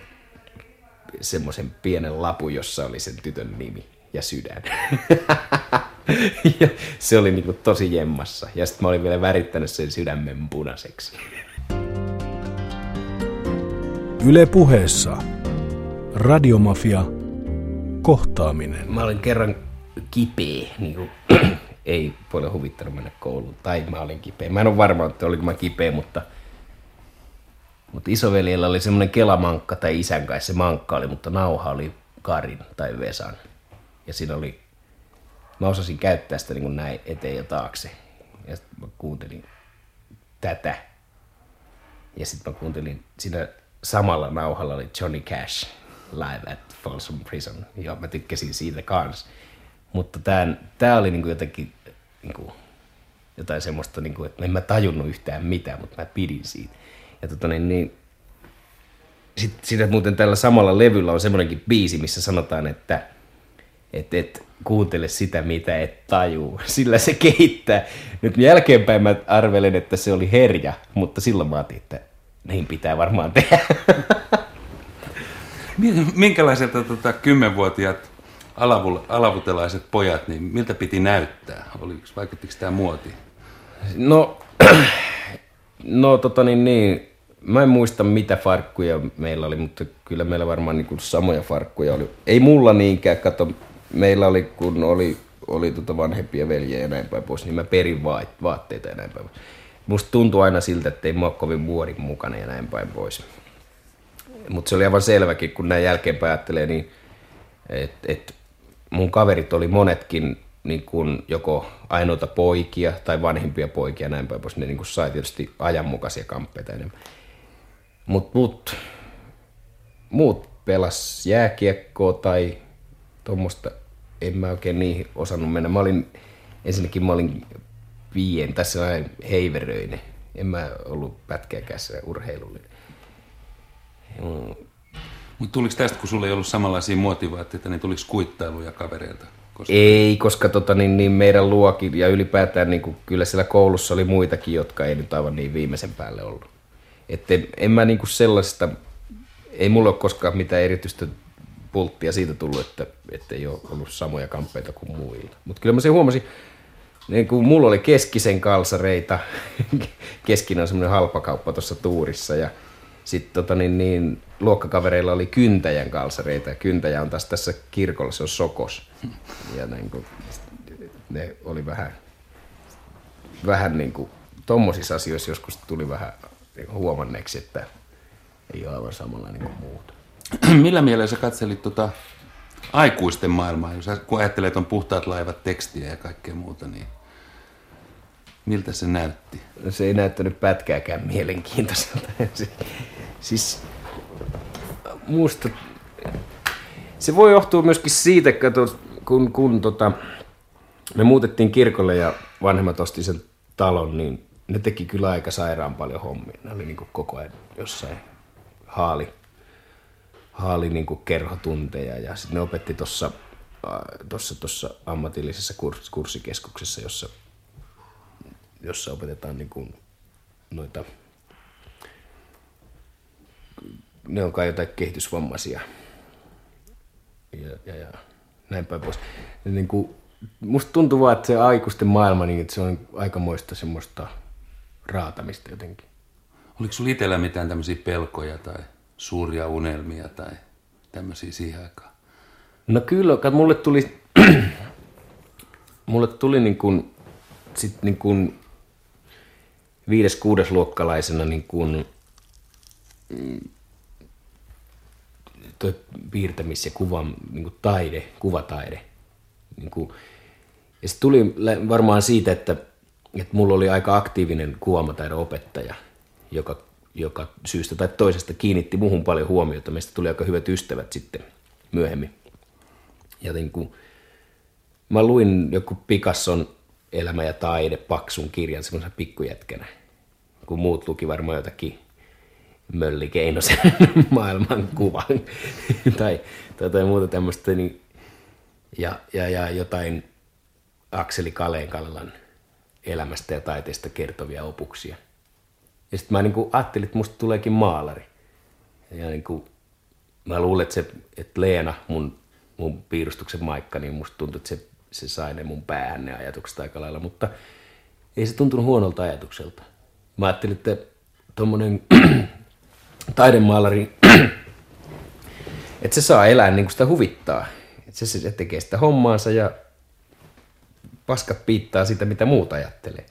semmoisen pienen lapun, jossa oli sen tytön nimi ja sydän. (laughs) ja se oli niinku tosi jemmassa. Ja sitten mä olin vielä värittänyt sen sydämen punaiseksi. Yle puheessa. Radiomafia. Kohtaaminen. Mä olin kerran kipeä, niin kuin, (clears throat) ei paljon huvittanut mennä kouluun. Tai mä olin kipeä. Mä en ole varma, että oliko mä kipeä, mutta, mutta isoveljellä oli semmoinen kelamankka tai isän kanssa se mankka oli, mutta nauha oli Karin tai Vesan. Ja siinä oli, mä osasin käyttää sitä niin kuin näin eteen ja taakse. Ja sitten mä kuuntelin tätä. Ja sitten mä kuuntelin, siinä samalla nauhalla oli Johnny Cash live at Folsom Prison. Ja mä tykkäsin siitä kans. Mutta tää, tää oli niinku jotenkin niinku, jotain semmoista, niinku, että en mä tajunnut yhtään mitään, mutta mä pidin siitä. Ja tota niin, niin sitten sit muuten tällä samalla levyllä on semmoinenkin biisi, missä sanotaan, että et, et kuuntele sitä, mitä et tajuu. (laughs) Sillä se kehittää. Nyt jälkeenpäin mä arvelen, että se oli herja, mutta silloin mä ajattelin, että niin pitää varmaan tehdä. (laughs) Minkälaiselta tota, kymmenvuotiaat alavul, alavutelaiset pojat, niin miltä piti näyttää? Oliko, vaikuttiko tämä muoti? No, (clears throat) no tota niin, niin, mä en muista mitä farkkuja meillä oli, mutta kyllä meillä varmaan niin kuin samoja farkkuja oli. Ei mulla niinkään, kato, meillä oli, kun oli, oli tota vanhempia veljejä ja näin päin pois, niin mä perin vaatteita ja näin päin pois. Musta tuntui aina siltä, että ei mä ole kovin muodin mukana ja näin päin pois. Mutta se oli aivan selväkin, kun näin jälkeenpäin ajattelee, niin että et mun kaverit oli monetkin niin kun joko ainoita poikia tai vanhimpia poikia näin päin pois. Ne niin sai tietysti ajanmukaisia kamppeita enemmän. Mutta mut, muut pelas jääkiekkoa tai tuommoista, en mä oikein niihin osannut mennä. Mä olin, ensinnäkin mä olin vien, tässä näin heiveröinen. En mä ollut pätkääkään urheilullinen. Mm. Mutta tuliko tästä, kun sulla ei ollut samanlaisia muotivaatteita, niin tuliko kuittailuja kavereilta? Koska... Ei, koska tota, niin, niin meidän luokin ja ylipäätään niin kuin, kyllä siellä koulussa oli muitakin, jotka ei nyt aivan niin viimeisen päälle ollut. Että en, en mä niin kuin sellaista, ei mulla ole koskaan mitään erityistä pulttia siitä tullut, että, että ei ole ollut samoja kamppeita kuin muilla. Mutta kyllä mä sen huomasin, niin kuin mulla oli keskisen kalsareita, (laughs) keskinen on semmoinen halpakauppa tuossa tuurissa ja sitten tota, niin, niin, luokkakavereilla oli kyntäjän kalsareita ja kyntäjä on taas tässä kirkolla, se on sokos. Ja niin kuin, ne oli vähän, vähän niin kuin, tommosissa asioissa joskus tuli vähän huomanneeksi, että ei ole aivan samalla niin kuin muut. Millä mielellä sä katselit tota aikuisten maailmaa, jos kun ajattelee, että on puhtaat laivat, tekstiä ja kaikkea muuta, niin miltä se näytti? No se ei näyttänyt pätkääkään mielenkiintoiselta. siis musta se voi johtua myöskin siitä, että kun, kun tota, me muutettiin kirkolle ja vanhemmat osti sen talon, niin ne teki kyllä aika sairaan paljon hommia. Ne oli niin koko ajan jossain haali haali niin kuin kerhotunteja ja sitten ne opetti tuossa tossa, tossa ammatillisessa kurs, kurssikeskuksessa, jossa, jossa opetetaan niin kuin noita, ne on kai jotain kehitysvammaisia ja, ja, ja näin päin pois. Ja niin kuin, musta tuntuu vaan, että se aikuisten maailma, niin että se on aikamoista semmoista raatamista jotenkin. Oliko sulla itsellä mitään tämmöisiä pelkoja tai suuria unelmia tai tämmöisiä siihen aikaan? No kyllä, että mulle tuli, (clears throat) mulle tuli niin kuin, sit niin kuin viides, kuudes luokkalaisena niin kuin, mm, toi piirtämis- ja kuvan niin kuin taide, kuvataide. Niin kuin, ja se tuli varmaan siitä, että, että mulla oli aika aktiivinen kuvamataidon opettaja, joka joka syystä tai toisesta kiinnitti muuhun paljon huomiota. Meistä tuli aika hyvät ystävät sitten myöhemmin. Ja niin kuin, mä luin joku Picasson elämä ja taide paksun kirjan semmoisen pikkujätkänä, kun muut luki varmaan jotakin Mölli Keinosen (laughs) maailman kuvan (laughs) tai, tai, tai muuta tämmöistä. Niin, ja, ja, ja jotain Akseli Kaleen elämästä ja taiteesta kertovia opuksia – ja sitten mä niin kuin ajattelin, että musta tuleekin maalari. Ja niin kuin, mä luulen, että, se, että Leena, mun, mun piirustuksen maikka, niin musta tuntui, että se se sai ne mun päähän ne ajatukset aika lailla, mutta ei se tuntunut huonolta ajatukselta. Mä ajattelin, että tuommoinen (clears throat) taidemaalari, (clears throat) että se saa elää niin kuin sitä huvittaa. Että se, se tekee sitä hommaansa ja paskat piittaa sitä, mitä muut ajattelee.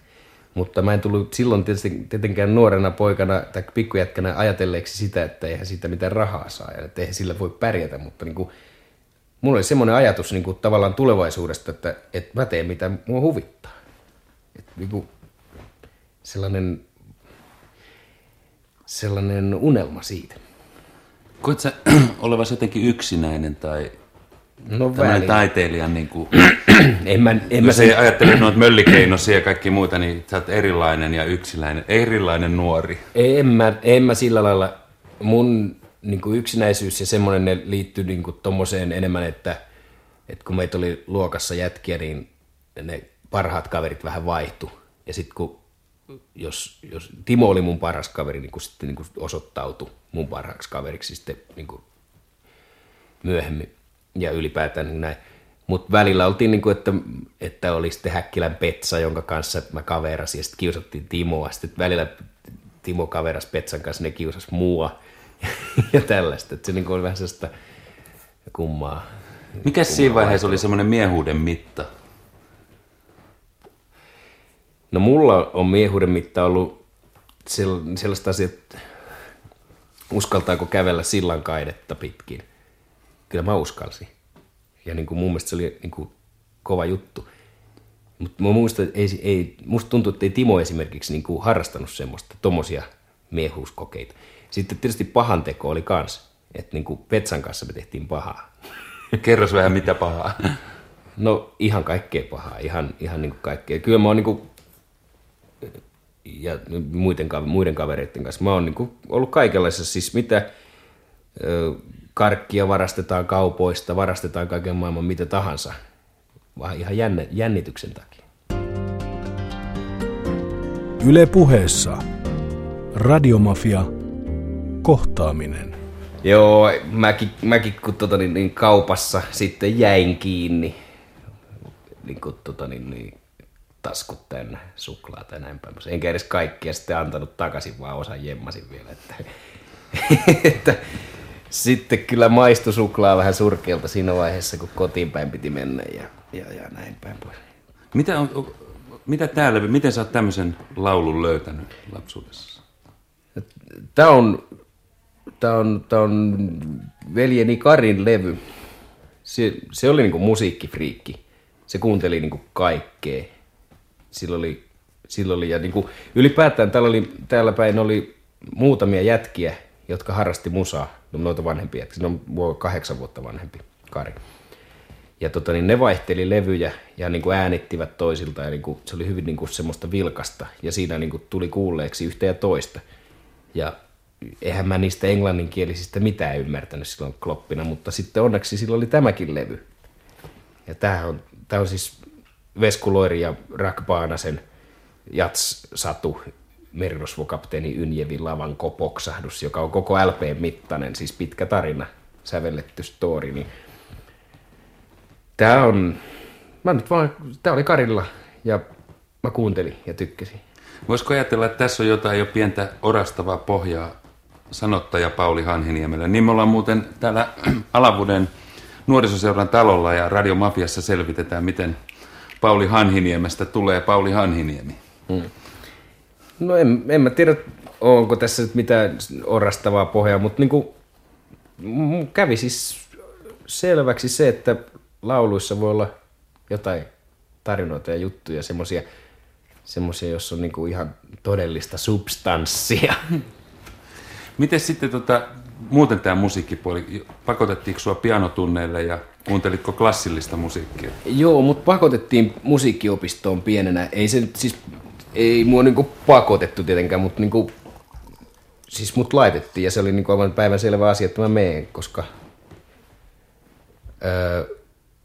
Mutta mä en tullut silloin tietysti tietenkään nuorena poikana tai pikkujätkänä ajatelleeksi sitä, että eihän siitä mitään rahaa saa ja että eihän sillä voi pärjätä, mutta niin kuin, mulla oli semmoinen ajatus niin kuin tavallaan tulevaisuudesta, että, että mä teen mitä mua huvittaa. Että niin kuin sellainen, sellainen unelma siitä. Koet sä (clears throat) olevasi jotenkin yksinäinen tai No väliin. taiteilijan, niin kuin, (clears throat) En mä, en mä jos ei sen, ajattele noita möllikeinosia ja kaikki muuta, niin sä oot erilainen ja yksinäinen, erilainen nuori. en, mä, en mä sillä lailla, mun niin kuin yksinäisyys ja semmoinen ne liittyy niin kuin tommoseen enemmän, että, että kun meitä oli luokassa jätkiä, niin ne parhaat kaverit vähän vaihtu. Ja sitten kun, jos, jos Timo oli mun paras kaveri, niin kun sitten niin kuin osoittautui mun parhaaksi kaveriksi sitten niin kuin myöhemmin ja ylipäätään niin näin. Mutta välillä oltiin niin kuin, että, että oli sitten Häkkilän Petsa, jonka kanssa mä kaverasin ja sitten kiusattiin Timoa. Sitten välillä Timo kaveras Petsan kanssa, ne kiusas mua (laughs) ja tällaista. Että se niin kuin oli vähän sellaista kummaa. Mikä siinä vaiheessa oli semmoinen miehuuden mitta? No mulla on miehuuden mitta ollut sel- sellaista asiaa, että uskaltaako kävellä sillan kaidetta pitkin. Kyllä mä uskalsin. Ja niin kuin mun mielestä se oli niin kuin kova juttu. Mutta mä muistan, että ei, ei, musta tuntuu, että ei Timo esimerkiksi niin kuin harrastanut semmoista, tommosia miehuuskokeita. Sitten tietysti pahanteko oli kans, että niin kuin Petsan kanssa me tehtiin pahaa. (laughs) Kerros vähän mitä pahaa. (laughs) No ihan kaikkea pahaa, ihan, ihan niin kuin kaikkea. Kyllä mä oon niin kuin, ja muiden, muiden kavereiden kanssa, mä oon niin kuin ollut kaikenlaisessa, siis mitä karkkia varastetaan kaupoista, varastetaan kaiken maailman mitä tahansa, vaan ihan jänne, jännityksen takia. Yle puheessa. Radiomafia. Kohtaaminen. Joo, mäkin, mäkin kun tota, niin, niin kaupassa sitten jäin kiinni, niin kuin tota, niin, niin, taskut täynnä suklaata ja näin päin. Enkä edes kaikkia sitten antanut takaisin, vaan osan jemmasin vielä. Että, (laughs) että sitten kyllä maistui suklaa vähän surkealta siinä vaiheessa, kun kotiin päin piti mennä ja, ja, ja näin päin pois. Mitä, on, mitä täällä, miten sä oot tämmöisen laulun löytänyt lapsuudessa? Tämä on, tää on, tää on veljeni Karin levy. Se, se oli niinku musiikkifriikki. Se kuunteli niinku kaikkea. Sillä oli, sillä oli ja niinku, ylipäätään täällä, oli, täällä päin oli muutamia jätkiä, jotka harrasti musaa. No, noita vanhempia. Ne on mua kahdeksan vuotta vanhempi, Kari. Ja tota, niin ne vaihteli levyjä ja niin kuin äänittivät toisilta ja niin kuin, se oli hyvin niin kuin semmoista vilkasta ja siinä niin kuin tuli kuulleeksi yhtä ja toista. Ja eihän mä niistä englanninkielisistä mitään ymmärtänyt silloin kloppina, mutta sitten onneksi sillä oli tämäkin levy. Ja tämä on, tää on siis Vesku Loiri ja Rak Baanasen Jats-satu merirosvokapteeni Ynjevin lavan kopoksahdus, joka on koko LP mittainen, siis pitkä tarina, sävelletty story, niin Tää on, mä nyt vaan, tää oli Karilla ja mä kuuntelin ja tykkäsin. Voisiko ajatella, että tässä on jotain jo pientä orastavaa pohjaa sanottaja Pauli Hanhiniemellä. Niin me ollaan muuten täällä (clears throat) Alavuden nuorisoseuran talolla ja Radiomafiassa selvitetään, miten Pauli Hanhiniemestä tulee Pauli Hanhiniemi. No en, en mä tiedä, onko tässä nyt mitään orastavaa pohjaa, mutta niinku, mm, kävi siis selväksi se, että lauluissa voi olla jotain tarinoita ja juttuja, semmosia, semmosia jossa on niinku ihan todellista substanssia. (laughs) Miten sitten tota, muuten tämä musiikkipuoli, pakotettiinko sua pianotunneille ja kuuntelitko klassillista musiikkia? Joo, mut pakotettiin musiikkiopistoon pienenä. Ei se nyt siis, ei mua niinku pakotettu tietenkään, mutta niinku, siis mut laitettiin ja se oli niinku aivan päivänselvä asia, että mä meen, koska öö,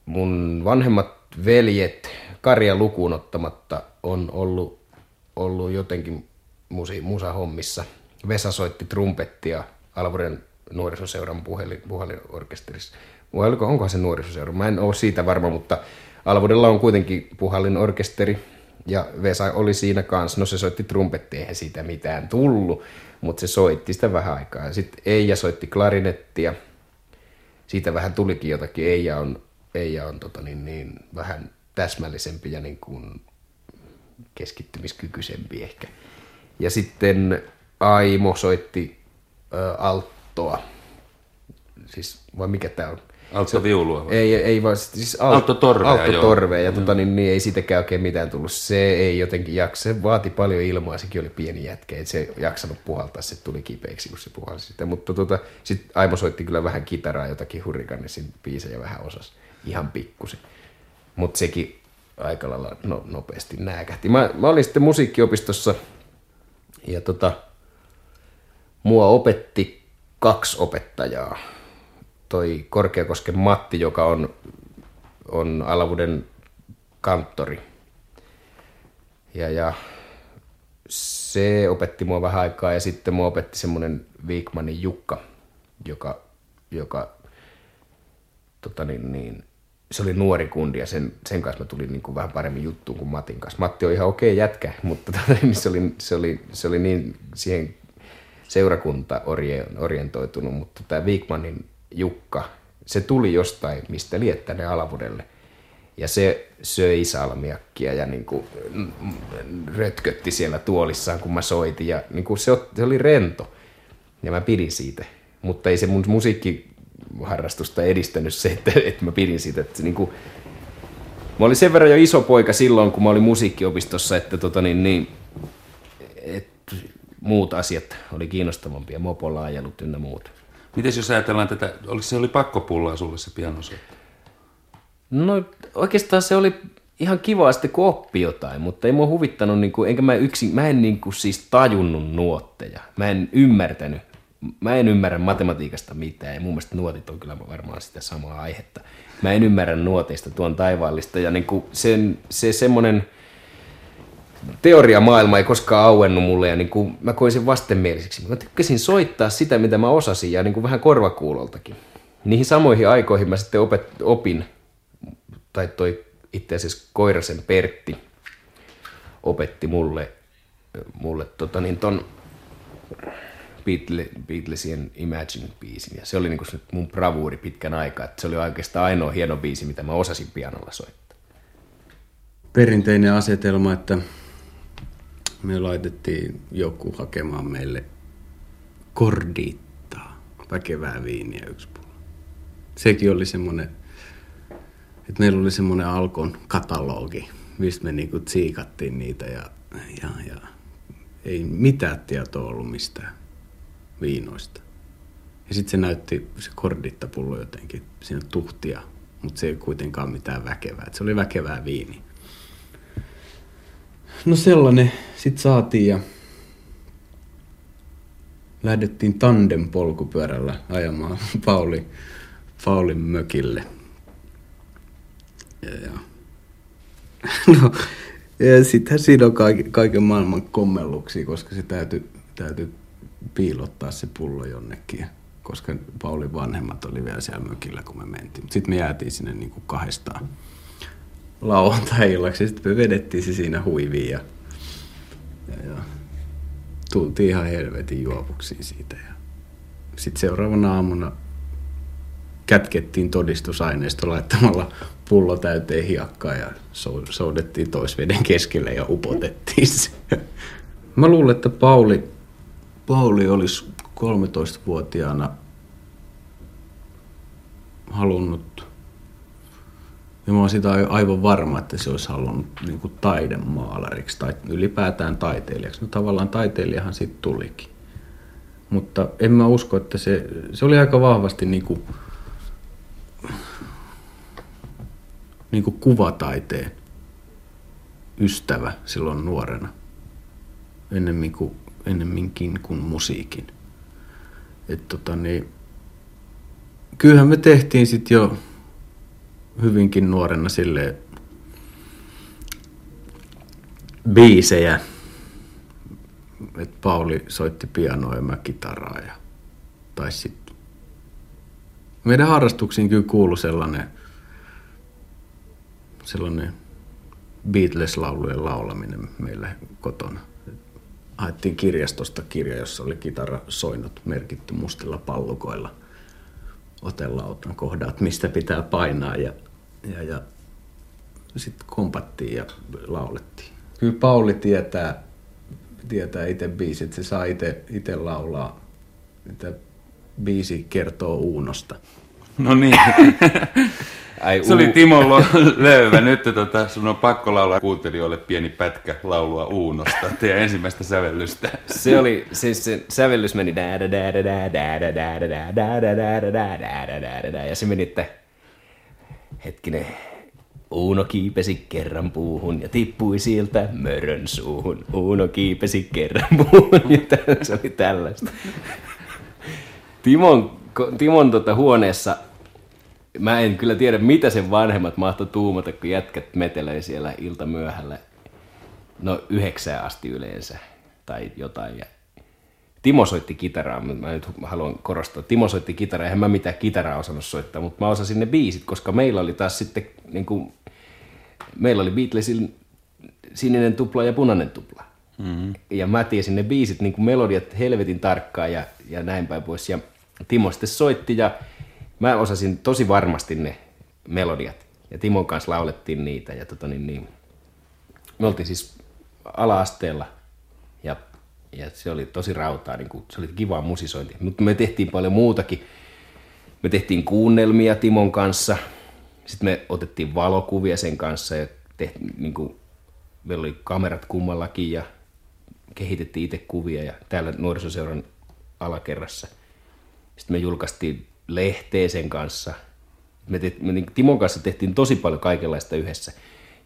mun vanhemmat veljet, Karja lukuun ottamatta, on ollut, ollut jotenkin musi, musahommissa. Vesa soitti trumpettia Alvuren nuorisoseuran puhelin, puhelinorkesterissa. Vai oliko, onkohan se nuorisoseura? Mä en ole siitä varma, mutta Alvuudella on kuitenkin puhallin orkesteri, ja Vesa oli siinä kanssa. No se soitti trumpettia, eihän siitä mitään tullut, mutta se soitti sitä vähän aikaa. Sitten Eija soitti klarinettia. Siitä vähän tulikin jotakin. Eija on, Eija on tota niin, niin, vähän täsmällisempi ja niin kuin keskittymiskykyisempi ehkä. Ja sitten Aimo soitti ä, alttoa. Siis, vai mikä tää on? Altto viulua vai? Ei, ei vaan siis alt, Alttotorvea, alttotorvea, joo. ja tota, niin, niin, ei siitäkään oikein mitään tullut. Se ei jotenkin jaksa, se vaati paljon ilmaa, sekin oli pieni jätkä, et se ei jaksanut puhaltaa, se tuli kipeäksi, kun se puhalsi sitä. Mutta tota, sitten Aimo soitti kyllä vähän kitaraa, jotakin hurrikanesin biisejä vähän osas, ihan pikkusen. Mutta sekin aika lailla no, nopeasti nääkähti. Mä, mä olin sitten musiikkiopistossa, ja tota, mua opetti kaksi opettajaa. Toi Korkeakosken Matti, joka on, on Alavuden kanttori. Ja, ja se opetti mua vähän aikaa ja sitten mua opetti semmoinen Viikmanin Jukka, joka, joka tota niin, niin, se oli nuori kundi ja sen, sen kanssa mä tulin niin kuin vähän paremmin juttuun kuin Matin kanssa. Matti on ihan okei jätkä, mutta tota, niin se, oli, se, oli, se oli niin siihen seurakunta orientoitunut, mutta tämä Viikmanin Jukka, se tuli jostain, mistä liet tänne Alavudelle. Ja se söi salmiakkia ja niin kuin rötkötti siellä tuolissaan, kun mä soitin. Ja niin kuin se, se oli rento. Ja mä pidin siitä. Mutta ei se mun musiikkiharrastusta edistänyt se, että, että mä pidin siitä. Että se niin kuin, mä olin sen verran jo iso poika silloin, kun mä olin musiikkiopistossa, että tota niin, niin, että muut asiat oli kiinnostavampia, mopolaajelut ynnä muut. Miten jos ajatellaan tätä, oliko se oli pakkopullaa sulle se pianosoitto? No oikeastaan se oli ihan kiva sitten, kun oppi jotain, mutta ei mua huvittanut, niin kuin, enkä mä yksin, mä en niin kuin, siis tajunnut nuotteja. Mä en ymmärtänyt, mä en ymmärrä matematiikasta mitään ja mun mielestä nuotit on kyllä varmaan sitä samaa aihetta. Mä en ymmärrä nuoteista tuon taivaallista ja niin kuin sen, se semmoinen teoriamaailma ei koskaan auennut mulle ja niin kuin mä koin sen vastenmieliseksi. Mä tykkäsin soittaa sitä, mitä mä osasin ja niin kuin vähän korvakuuloltakin. Niihin samoihin aikoihin mä sitten opet, opin, tai toi itse asiassa Koirasen Pertti opetti mulle, mulle tota niin ton Beatle, Beatlesien Imagine-biisin. Ja se oli niinku se mun bravuuri pitkän aikaa. Että se oli oikeastaan ainoa hieno biisi, mitä mä osasin pianolla soittaa. Perinteinen asetelma, että me laitettiin joku hakemaan meille kordiittaa, väkevää viiniä yksi pullo. Sekin oli semmoinen, että meillä oli semmoinen Alkon katalogi, mistä me niinku tsiikattiin niitä ja, ja, ja ei mitään tietoa ollut mistään viinoista. Ja sitten se näytti se kordittapullo jotenkin siinä tuhtia, mutta se ei kuitenkaan mitään väkevää. Et se oli väkevää viini. No sellainen sitten saatiin ja lähdettiin tandem polkupyörällä ajamaan (laughs) Pauli, Paulin mökille. Ja, ja. (laughs) No, ja sittenhän siinä on kaiken, maailman kommelluksia, koska se täytyy, täytyy piilottaa se pullo jonnekin. Koska Paulin vanhemmat oli vielä siellä mökillä, kun me mentiin. Sitten me jäätiin sinne niin kuin kahdestaan lauantai-illaksi. Sitten me vedettiin se siinä huiviin ja, ja, ja tultiin ihan helvetin juovuksiin siitä. Ja sitten seuraavana aamuna kätkettiin todistusaineisto laittamalla pullo täyteen hiekkaa ja sou- soudettiin toisveden keskelle ja upotettiin se. Mä luulen, että Pauli, Pauli olisi 13-vuotiaana halunnut, ja mä oon sitä ai- aivan varma, että se olisi halunnut niin kuin taidemaalariksi tai ylipäätään taiteilijaksi. No tavallaan taiteilijahan siitä tulikin. Mutta en mä usko, että se, se oli aika vahvasti niin kuin, niin kuin kuvataiteen ystävä silloin nuorena. Ennemmin kuin, ennemminkin kuin musiikin. Et tota niin, kyllähän me tehtiin sitten jo hyvinkin nuorena sille biisejä. Et Pauli soitti pianoa ja mä kitaraa. Ja, tai sit meidän harrastuksiin kyllä kuului sellainen sellainen Beatles-laulujen laulaminen meillä kotona. Haettiin kirjastosta kirja, jossa oli kitarasoinnut merkitty mustilla pallukoilla otelautan kohdat, mistä pitää painaa ja, ja, ja sitten kompattiin ja laulettiin. Kyllä Pauli tietää, tietää itse biisit, se saa itse laulaa. Että biisi kertoo Uunosta. No niin. Ai, se oli Timo löövä. Nyt tota, sun on pakko laulaa kuuntelijoille pieni pätkä laulua Uunosta, teidän ensimmäistä sävellystä. Se oli, siis se sävellys meni ja se meni, että hetkinen, Uuno kiipesi kerran puuhun ja tippui sieltä mörön suuhun. Uuno kiipesi kerran puuhun (laughs) ja se oli tällaista. Timon, Timon tota huoneessa mä en kyllä tiedä, mitä sen vanhemmat mahtoi tuumata, kun jätkät metelee siellä ilta myöhällä. No yhdeksään asti yleensä tai jotain. Ja Timo soitti kitaraa, mä nyt haluan korostaa. Timo soitti kitaraa, eihän mä mitään kitaraa osannut soittaa, mutta mä osasin ne biisit, koska meillä oli taas sitten, niin kuin, meillä oli Beatlesin sininen tupla ja punainen tupla. Mm-hmm. Ja mä tiesin ne biisit, niin kuin melodiat helvetin tarkkaan ja, ja näin päin pois. Ja Timo sitten soitti ja mä osasin tosi varmasti ne melodiat. Ja Timon kanssa laulettiin niitä. Ja tota niin, niin, me oltiin siis ala-asteella ja se oli tosi rautaa, niin kuin, se oli kivaa musisointi. Mutta me tehtiin paljon muutakin. Me tehtiin kuunnelmia Timon kanssa. Sitten me otettiin valokuvia sen kanssa ja tehtiin, niin kuin, meillä oli kamerat kummallakin ja kehitettiin itse kuvia ja täällä nuorisoseuran alakerrassa. Sitten me julkaistiin lehteä sen kanssa. Me, te, me niin Timon kanssa tehtiin tosi paljon kaikenlaista yhdessä.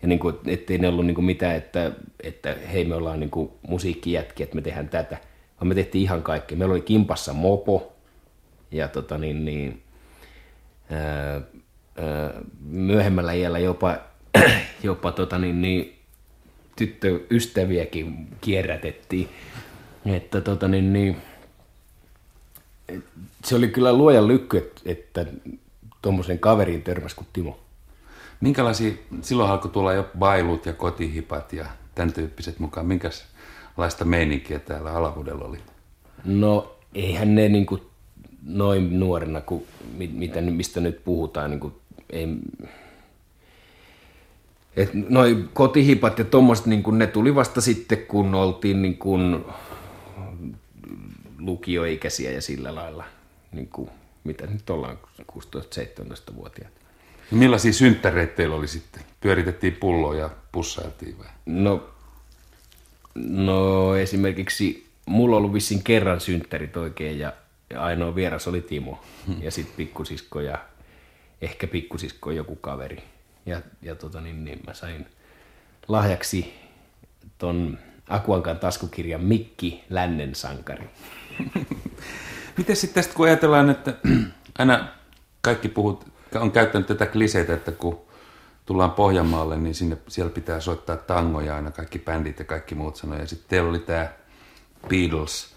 Ja niin kuin, ettei ne ollut niin kuin mitään, että, että hei me ollaan niin musiikkijätkiä, että me tehdään tätä. Vaan me tehtiin ihan kaikkea. Meillä oli kimpassa mopo ja tota niin, niin ää, ää, myöhemmällä iällä jopa, (clears throat) jopa tota niin, niin, tyttöystäviäkin kierrätettiin. Että tota niin, niin, se oli kyllä luojan lykky, että, että tuommoisen kaveriin törmäsi kuin Timo. Minkälaisia, silloin alkoi tulla jo bailut ja kotihipat ja tämän tyyppiset mukaan. Minkälaista meininkiä täällä Alavuudella oli? No eihän ne niin kuin noin nuorena, kuin mitä, mistä nyt puhutaan, niin kuin, ei, et noi kotihipat ja tuommoiset, niin ne tuli vasta sitten, kun oltiin niin kuin lukioikäisiä ja sillä lailla, niin kuin, mitä nyt ollaan, 16-17-vuotiaat. Millaisia synttäreitä teillä oli sitten? Pyöritettiin pulloa ja pussailtiin vai? No, no esimerkiksi mulla on ollut vissiin kerran synttärit oikein ja, ja ainoa vieras oli Timo. Hmm. Ja sitten pikkusisko ja ehkä pikkusisko joku kaveri. Ja, ja tota niin, niin mä sain lahjaksi ton Akuankan taskukirjan Mikki Lännen sankari. (laughs) Miten sitten tästä, kun ajatellaan, että (clears throat) aina kaikki puhut, on käyttänyt tätä kliseitä, että kun tullaan Pohjanmaalle, niin sinne, siellä pitää soittaa tangoja aina, kaikki bändit ja kaikki muut sanoja. Ja sitten teillä oli tämä Beatles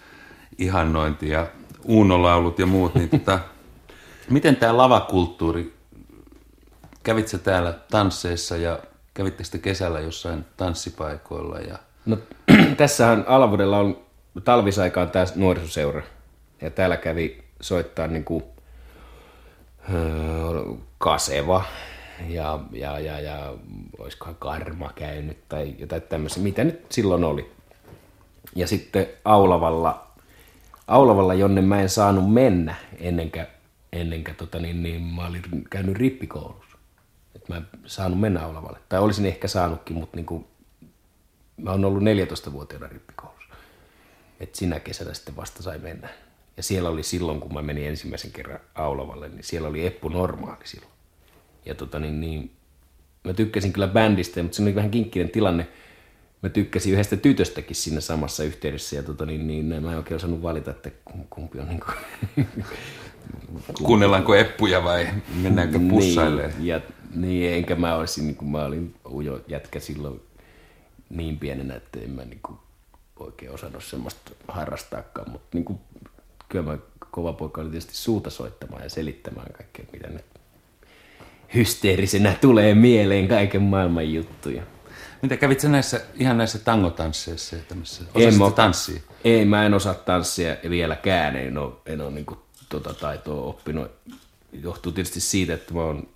ihannointi ja uunolaulut ja muut, niin tota, (laughs) miten tämä lavakulttuuri, kävitsä täällä tansseissa ja kävitte sitten kesällä jossain tanssipaikoilla? Ja... No (clears throat) tässähän Alavuudella on talvisaikaan tämä nuorisoseura. Ja täällä kävi soittaa niin kuin, Kaseva ja, ja, ja, ja olisikohan Karma käynyt tai jotain tämmöistä, mitä nyt silloin oli. Ja sitten Aulavalla, Aulavalla jonne mä en saanut mennä ennenkä, ennenkä tota niin, niin mä olin käynyt rippikoulussa. Et mä en saanut mennä Aulavalle. Tai olisin ehkä saanutkin, mutta niin kuin, mä oon ollut 14-vuotiaana rippikoulussa. Että sinä kesänä sitten vasta sai mennä. Ja siellä oli silloin, kun mä menin ensimmäisen kerran Aulavalle, niin siellä oli Eppu Normaali silloin. Ja tota niin, niin mä tykkäsin kyllä bändistä, mutta se oli vähän kinkkinen tilanne. Mä tykkäsin yhdestä tytöstäkin siinä samassa yhteydessä ja tota niin, niin mä en oikein osannut valita, että kumpi on niin kuin... (laughs) Kuunnellaanko eppuja vai mennäänkö pussailleen? Niin, ja, niin, enkä mä olisin, niin kuin mä olin ujo jätkä silloin niin pienenä, että en mä niin kuin oikein osannut semmoista harrastaakaan, mutta niin kuin, kyllä mä kova poika oli tietysti suuta soittamaan ja selittämään kaikkea, mitä ne hysteerisenä tulee mieleen kaiken maailman juttuja. Mitä kävit sä näissä, ihan näissä tangotansseissa ja tämmöisissä? Tanssia? Ei, mä en osaa tanssia vieläkään, en ole, en ole niin tota taitoa oppinut. Johtuu tietysti siitä, että mä oon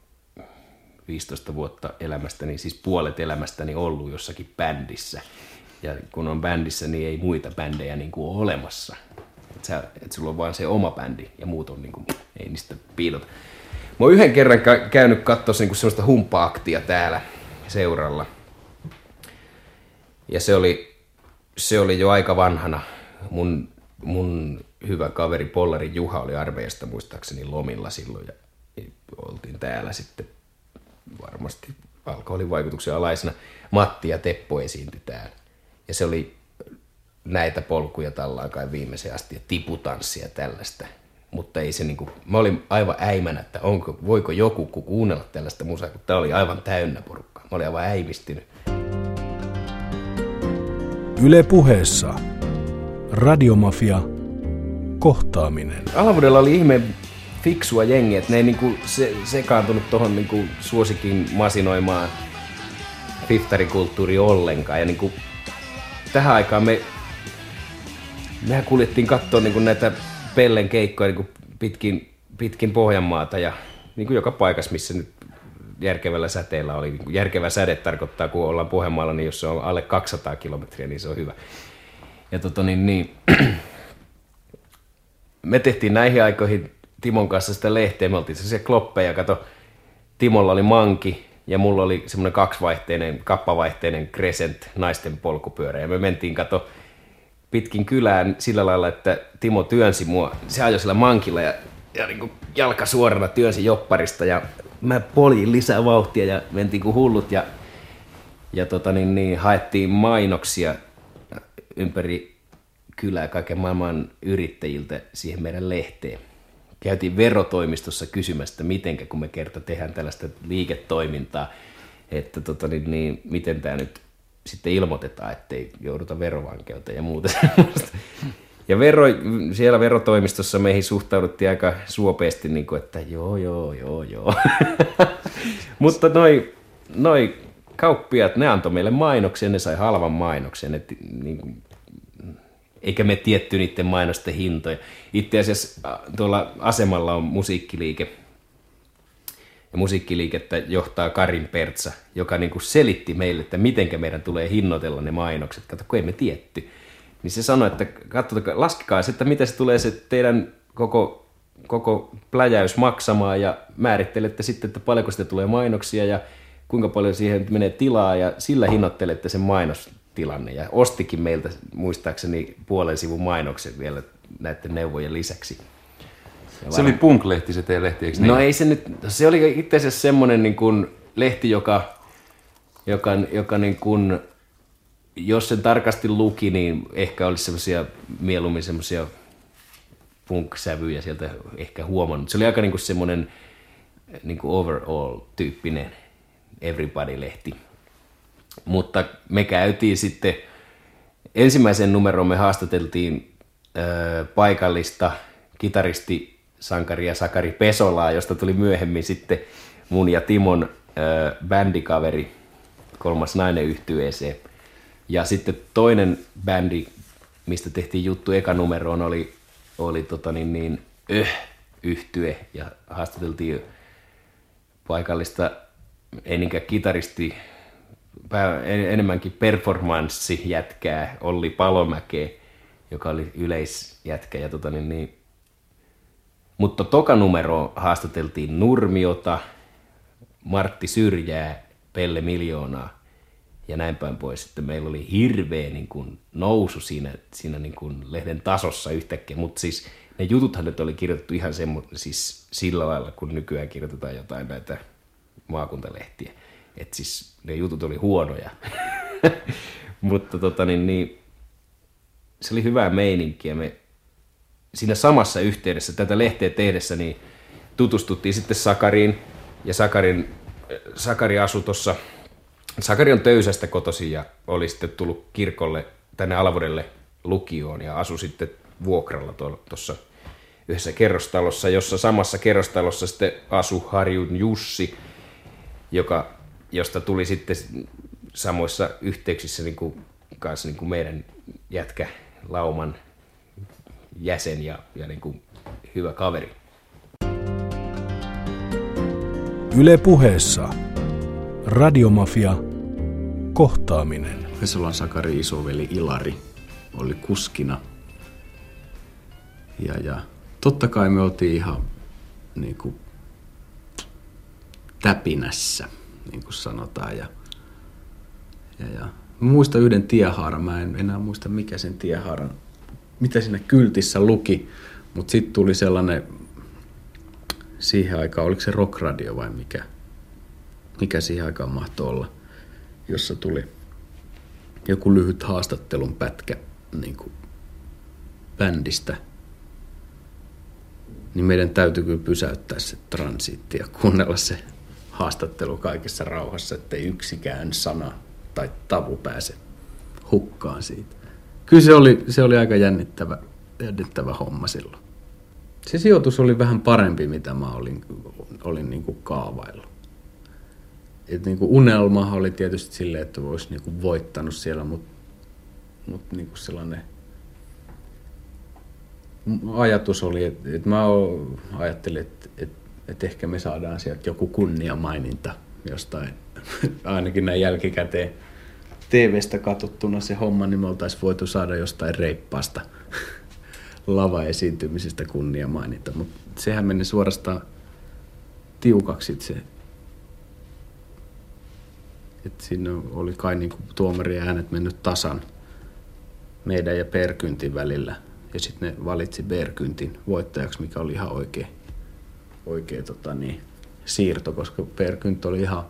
15 vuotta elämästäni, siis puolet elämästäni ollut jossakin bändissä. Ja kun on bändissä, niin ei muita bändejä niin kuin ole olemassa. Et, sä, et sulla on vaan se oma bändi ja muut on niin kuin, ei niistä piilota. Mä oon yhden kerran kä- käynyt katsoa niin semmoista humppa-aktia täällä seuralla. Ja se oli, se oli jo aika vanhana. Mun, mun hyvä kaveri Pollari Juha oli armeijasta muistaakseni lomilla silloin ja oltiin täällä sitten varmasti alkoholin vaikutuksen alaisena. Matti ja Teppo esiintyi täällä. Ja se oli näitä polkuja tallaan kai viimeiseen asti ja tiputanssia ja tällaista. Mutta ei se niinku, mä olin aivan äimänä, että onko, voiko joku ku- kuunnella tällaista musaa, kun tää oli aivan täynnä porukkaa. Mä olin aivan äimistynyt. Yle puheessa. Radiomafia. Kohtaaminen. Alavuudella oli ihme fiksua jengiä, että ne ei niinku se, sekaantunut tuohon niinku suosikin masinoimaan fiftarikulttuuri ollenkaan. Ja niinku, tähän aikaan me, mehän kuljettiin katsoa niinku näitä Pellen keikkoja niinku pitkin, pitkin Pohjanmaata ja niinku joka paikassa, missä nyt järkevällä säteellä oli. Niinku järkevä säde tarkoittaa, kun ollaan Pohjanmaalla, niin jos se on alle 200 kilometriä, niin se on hyvä. Ja tota niin, niin (clears throat) me tehtiin näihin aikoihin Timon kanssa sitä lehteä. Me oltiin se kloppeja. Kato, Timolla oli manki ja mulla oli semmoinen kaksivaihteinen, kappavaihteinen Crescent naisten polkupyörä. Ja me mentiin, kato, pitkin kylään sillä lailla, että Timo työnsi mua. Se ajoi sillä mankilla ja, ja niin kuin jalka suorana työnsi jopparista ja mä poljin lisää vauhtia ja mentiin kuin hullut ja, ja tota niin, niin, haettiin mainoksia ympäri kylää kaiken maailman yrittäjiltä siihen meidän lehteen. Käytiin verotoimistossa kysymässä, että mitenkä, kun me kerta tehdään tällaista liiketoimintaa, että tota, niin, niin, miten tämä nyt sitten ilmoitetaan, ettei jouduta verovankeuteen ja muuta (laughs) semmoista. Ja vero, siellä verotoimistossa meihin suhtauduttiin aika suopeasti, niin kuin, että joo, joo, joo, joo. (laughs) Mutta noi, noi kauppiat, ne antoi meille mainoksen, ne sai halvan mainoksen. Et, niin eikä me tietty niiden mainosten hintoja. Itse asiassa äh, tuolla asemalla on musiikkiliike, musiikkiliikettä johtaa Karin Pertsa, joka niin kuin selitti meille, että miten meidän tulee hinnoitella ne mainokset. Kato, kun ei me tietty. Niin se sanoi, että katsotaan, laskekaa se, että miten se tulee se teidän koko, koko pläjäys maksamaan ja määrittelette sitten, että paljonko sitä tulee mainoksia ja kuinka paljon siihen menee tilaa ja sillä hinnoittelette sen mainostilanne. Ja ostikin meiltä muistaakseni puolen sivun mainoksen vielä näiden neuvojen lisäksi. Ja Se oli Punk-lehti se teidän lehti, eikö niin? No ei se nyt, se oli itse asiassa semmoinen niin kuin lehti, joka, joka, joka niin kuin, jos sen tarkasti luki, niin ehkä olisi semmoisia mieluummin semmoisia punk-sävyjä sieltä ehkä huomannut. Se oli aika niin kuin semmoinen niin kuin overall-tyyppinen everybody-lehti. Mutta me käytiin sitten, ensimmäisen numeron me haastateltiin ö, paikallista kitaristi sankaria Sakari Pesolaa, josta tuli myöhemmin sitten mun ja Timon ö, bändikaveri, kolmas nainen yhtyeeseen. Ja sitten toinen bändi, mistä tehtiin juttu eka numeroon, oli, oli tota niin, niin, öh, yhtye ja haastateltiin paikallista ei niinkään kitaristi, pää- en- enemmänkin performanssijätkää Olli Palomäkeä, joka oli yleisjätkä. Ja tota niin, niin. Mutta toka numero haastateltiin Nurmiota, Martti Syrjää, Pelle Miljoonaa ja näin päin pois. Sitten meillä oli hirveä niin kuin, nousu siinä, siinä niin kuin, lehden tasossa yhtäkkiä, mutta siis ne jututhan nyt oli kirjoitettu ihan semmo, siis sillä lailla, kun nykyään kirjoitetaan jotain näitä maakuntalehtiä. Että siis ne jutut oli huonoja. (laughs) mutta tota niin, niin, se oli hyvää meininkiä. Me siinä samassa yhteydessä tätä lehteä tehdessä niin tutustuttiin sitten Sakariin. Ja Sakarin, Sakari asui tuossa, Sakari on Töysästä kotosi ja oli sitten tullut kirkolle tänne Alavuudelle lukioon ja asui sitten vuokralla tuossa yhdessä kerrostalossa, jossa samassa kerrostalossa sitten asui Harjun Jussi joka, josta tuli sitten samoissa yhteyksissä niin kuin, kanssa niin kuin meidän jätkä Lauman jäsen ja, ja niin kuin hyvä kaveri. Yle puheessa. Radiomafia. Kohtaaminen. Vesolan Sakari isoveli Ilari oli kuskina. Ja, ja totta kai me oltiin ihan niin kuin, täpinässä, niin kuin sanotaan. Ja, ja, ja. Mä muistan yhden tiehaaran, mä en enää muista mikä sen tiehaaran, mitä siinä kyltissä luki, mutta sitten tuli sellainen, siihen aikaan, oliko se rockradio vai mikä, mikä siihen aikaan mahtoi olla, jossa tuli joku lyhyt haastattelun pätkä niin kuin bändistä, niin meidän täytyy kyllä pysäyttää se transiitti ja kuunnella se haastattelu kaikessa rauhassa, ettei yksikään sana tai tavu pääse hukkaan siitä. Kyllä se oli, se oli aika jännittävä, jännittävä homma silloin. Se sijoitus oli vähän parempi, mitä mä olin, olin niin kuin kaavaillut. Et niin kuin unelma oli tietysti silleen, että olisi niin kuin voittanut siellä, mutta mut niin kuin sellainen ajatus oli, että, että mä ajattelin, että, että, että ehkä me saadaan sieltä joku kunniamaininta jostain, (laughs) ainakin näin jälkikäteen TV-stä katsottuna se homma, niin me oltaisiin voitu saada jostain reippaasta (laughs) lava-esiintymisestä kunniamaininta, mutta sehän meni suorastaan tiukaksi se että siinä oli kai niin kuin tuomarin äänet mennyt tasan meidän ja Perkyntin välillä. Ja sitten ne valitsi Perkyntin voittajaksi, mikä oli ihan oikea, oikea tota niin, siirto, koska Perkynt oli ihan,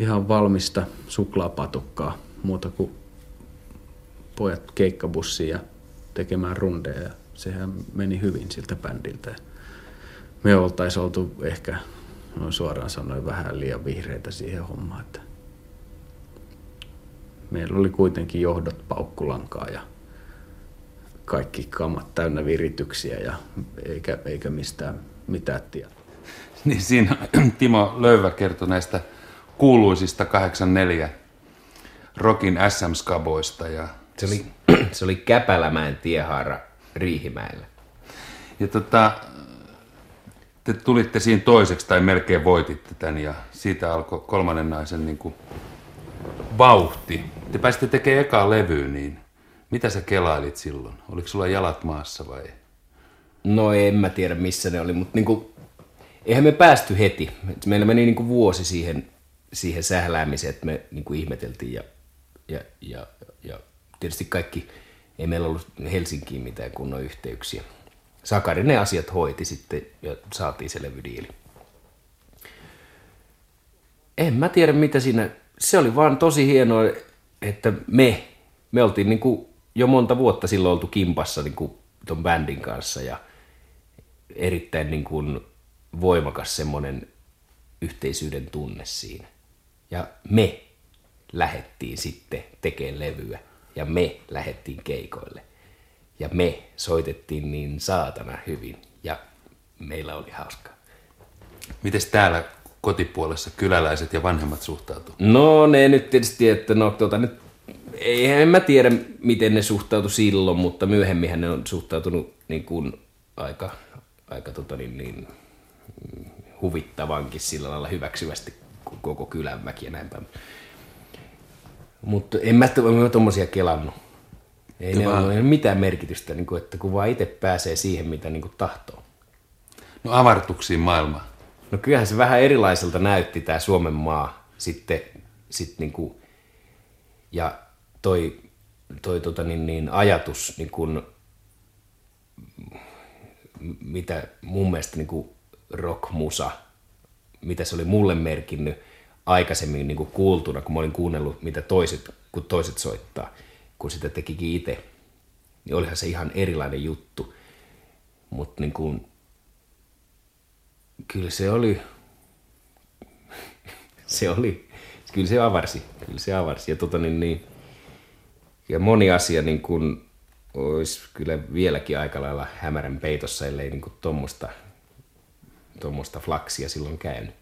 ihan valmista suklaapatukkaa muuta kuin pojat keikkabussiin ja tekemään rundeja. Ja sehän meni hyvin siltä bändiltä. Me oltaisiin oltu ehkä noin suoraan sanoen vähän liian vihreitä siihen hommaan. Että meillä oli kuitenkin johdot paukkulankaa ja kaikki kamat täynnä virityksiä ja eikä, eikä mistään mitään tiedä. Niin siinä Timo Löyvä kertoi näistä kuuluisista 84 Rokin SM-skaboista. Ja... Se oli, (clears throat) se oli Käpälämäen tiehaara Riihimäellä. Ja tota, te tulitte siinä toiseksi tai melkein voititte tämän ja siitä alkoi kolmannen naisen niin kuin vauhti. Te pääsitte tekemään ekaa levyä, niin mitä sä kelailit silloin? Oliko sulla jalat maassa vai? No en mä tiedä missä ne oli, mutta niinku, eihän me päästy heti. Meillä meni niinku vuosi siihen, siihen sähläämiseen, että me niinku ihmeteltiin ja, ja, ja, ja tietysti kaikki, ei meillä ollut Helsinkiin mitään kunnon yhteyksiä. Sakari ne asiat hoiti sitten ja saatiin se levydiili. En mä tiedä mitä siinä, se oli vaan tosi hienoa, että me, me oltiin niin kuin jo monta vuotta silloin oltu kimpassa niin kuin ton bändin kanssa ja erittäin niin kuin voimakas semmoinen yhteisyyden tunne siinä. Ja me lähettiin sitten tekemään levyä ja me lähettiin keikoille ja me soitettiin niin saatana hyvin ja meillä oli hauskaa. Miten täällä kotipuolessa kyläläiset ja vanhemmat suhtautuivat? No ne nyt tietysti, että no tuota nyt, eihän mä tiedä miten ne suhtautu silloin, mutta myöhemmin ne on suhtautunut niin kuin aika, aika tota niin, niin, huvittavankin sillä lailla hyväksyvästi koko kylän väki ja näin päin. Mutta en mä, mä tommosia kelannut. Ei ne vaan... ole mitään merkitystä, niin kuin, että kun vaan itse pääsee siihen, mitä niin kuin tahtoo. No avartuksiin maailma. No kyllähän se vähän erilaiselta näytti tämä Suomen maa sitten, sit niin kuin, ja toi, toi tota niin, niin, ajatus, niin kuin, mitä mun mielestä niin kuin rockmusa, mitä se oli mulle merkinnyt aikaisemmin niin kuin kuultuna, kun mä olin kuunnellut, mitä toiset, kun toiset soittaa – kun sitä tekikin itse, niin olihan se ihan erilainen juttu. Mutta niin kuin, kyllä se oli, (laughs) se oli, kyllä se avarsi, kyllä se avarsi. Ja, tota niin, niin, ja moni asia niin kuin, olisi kyllä vieläkin aika lailla hämärän peitossa, ellei niin tuommoista flaksia silloin käynyt.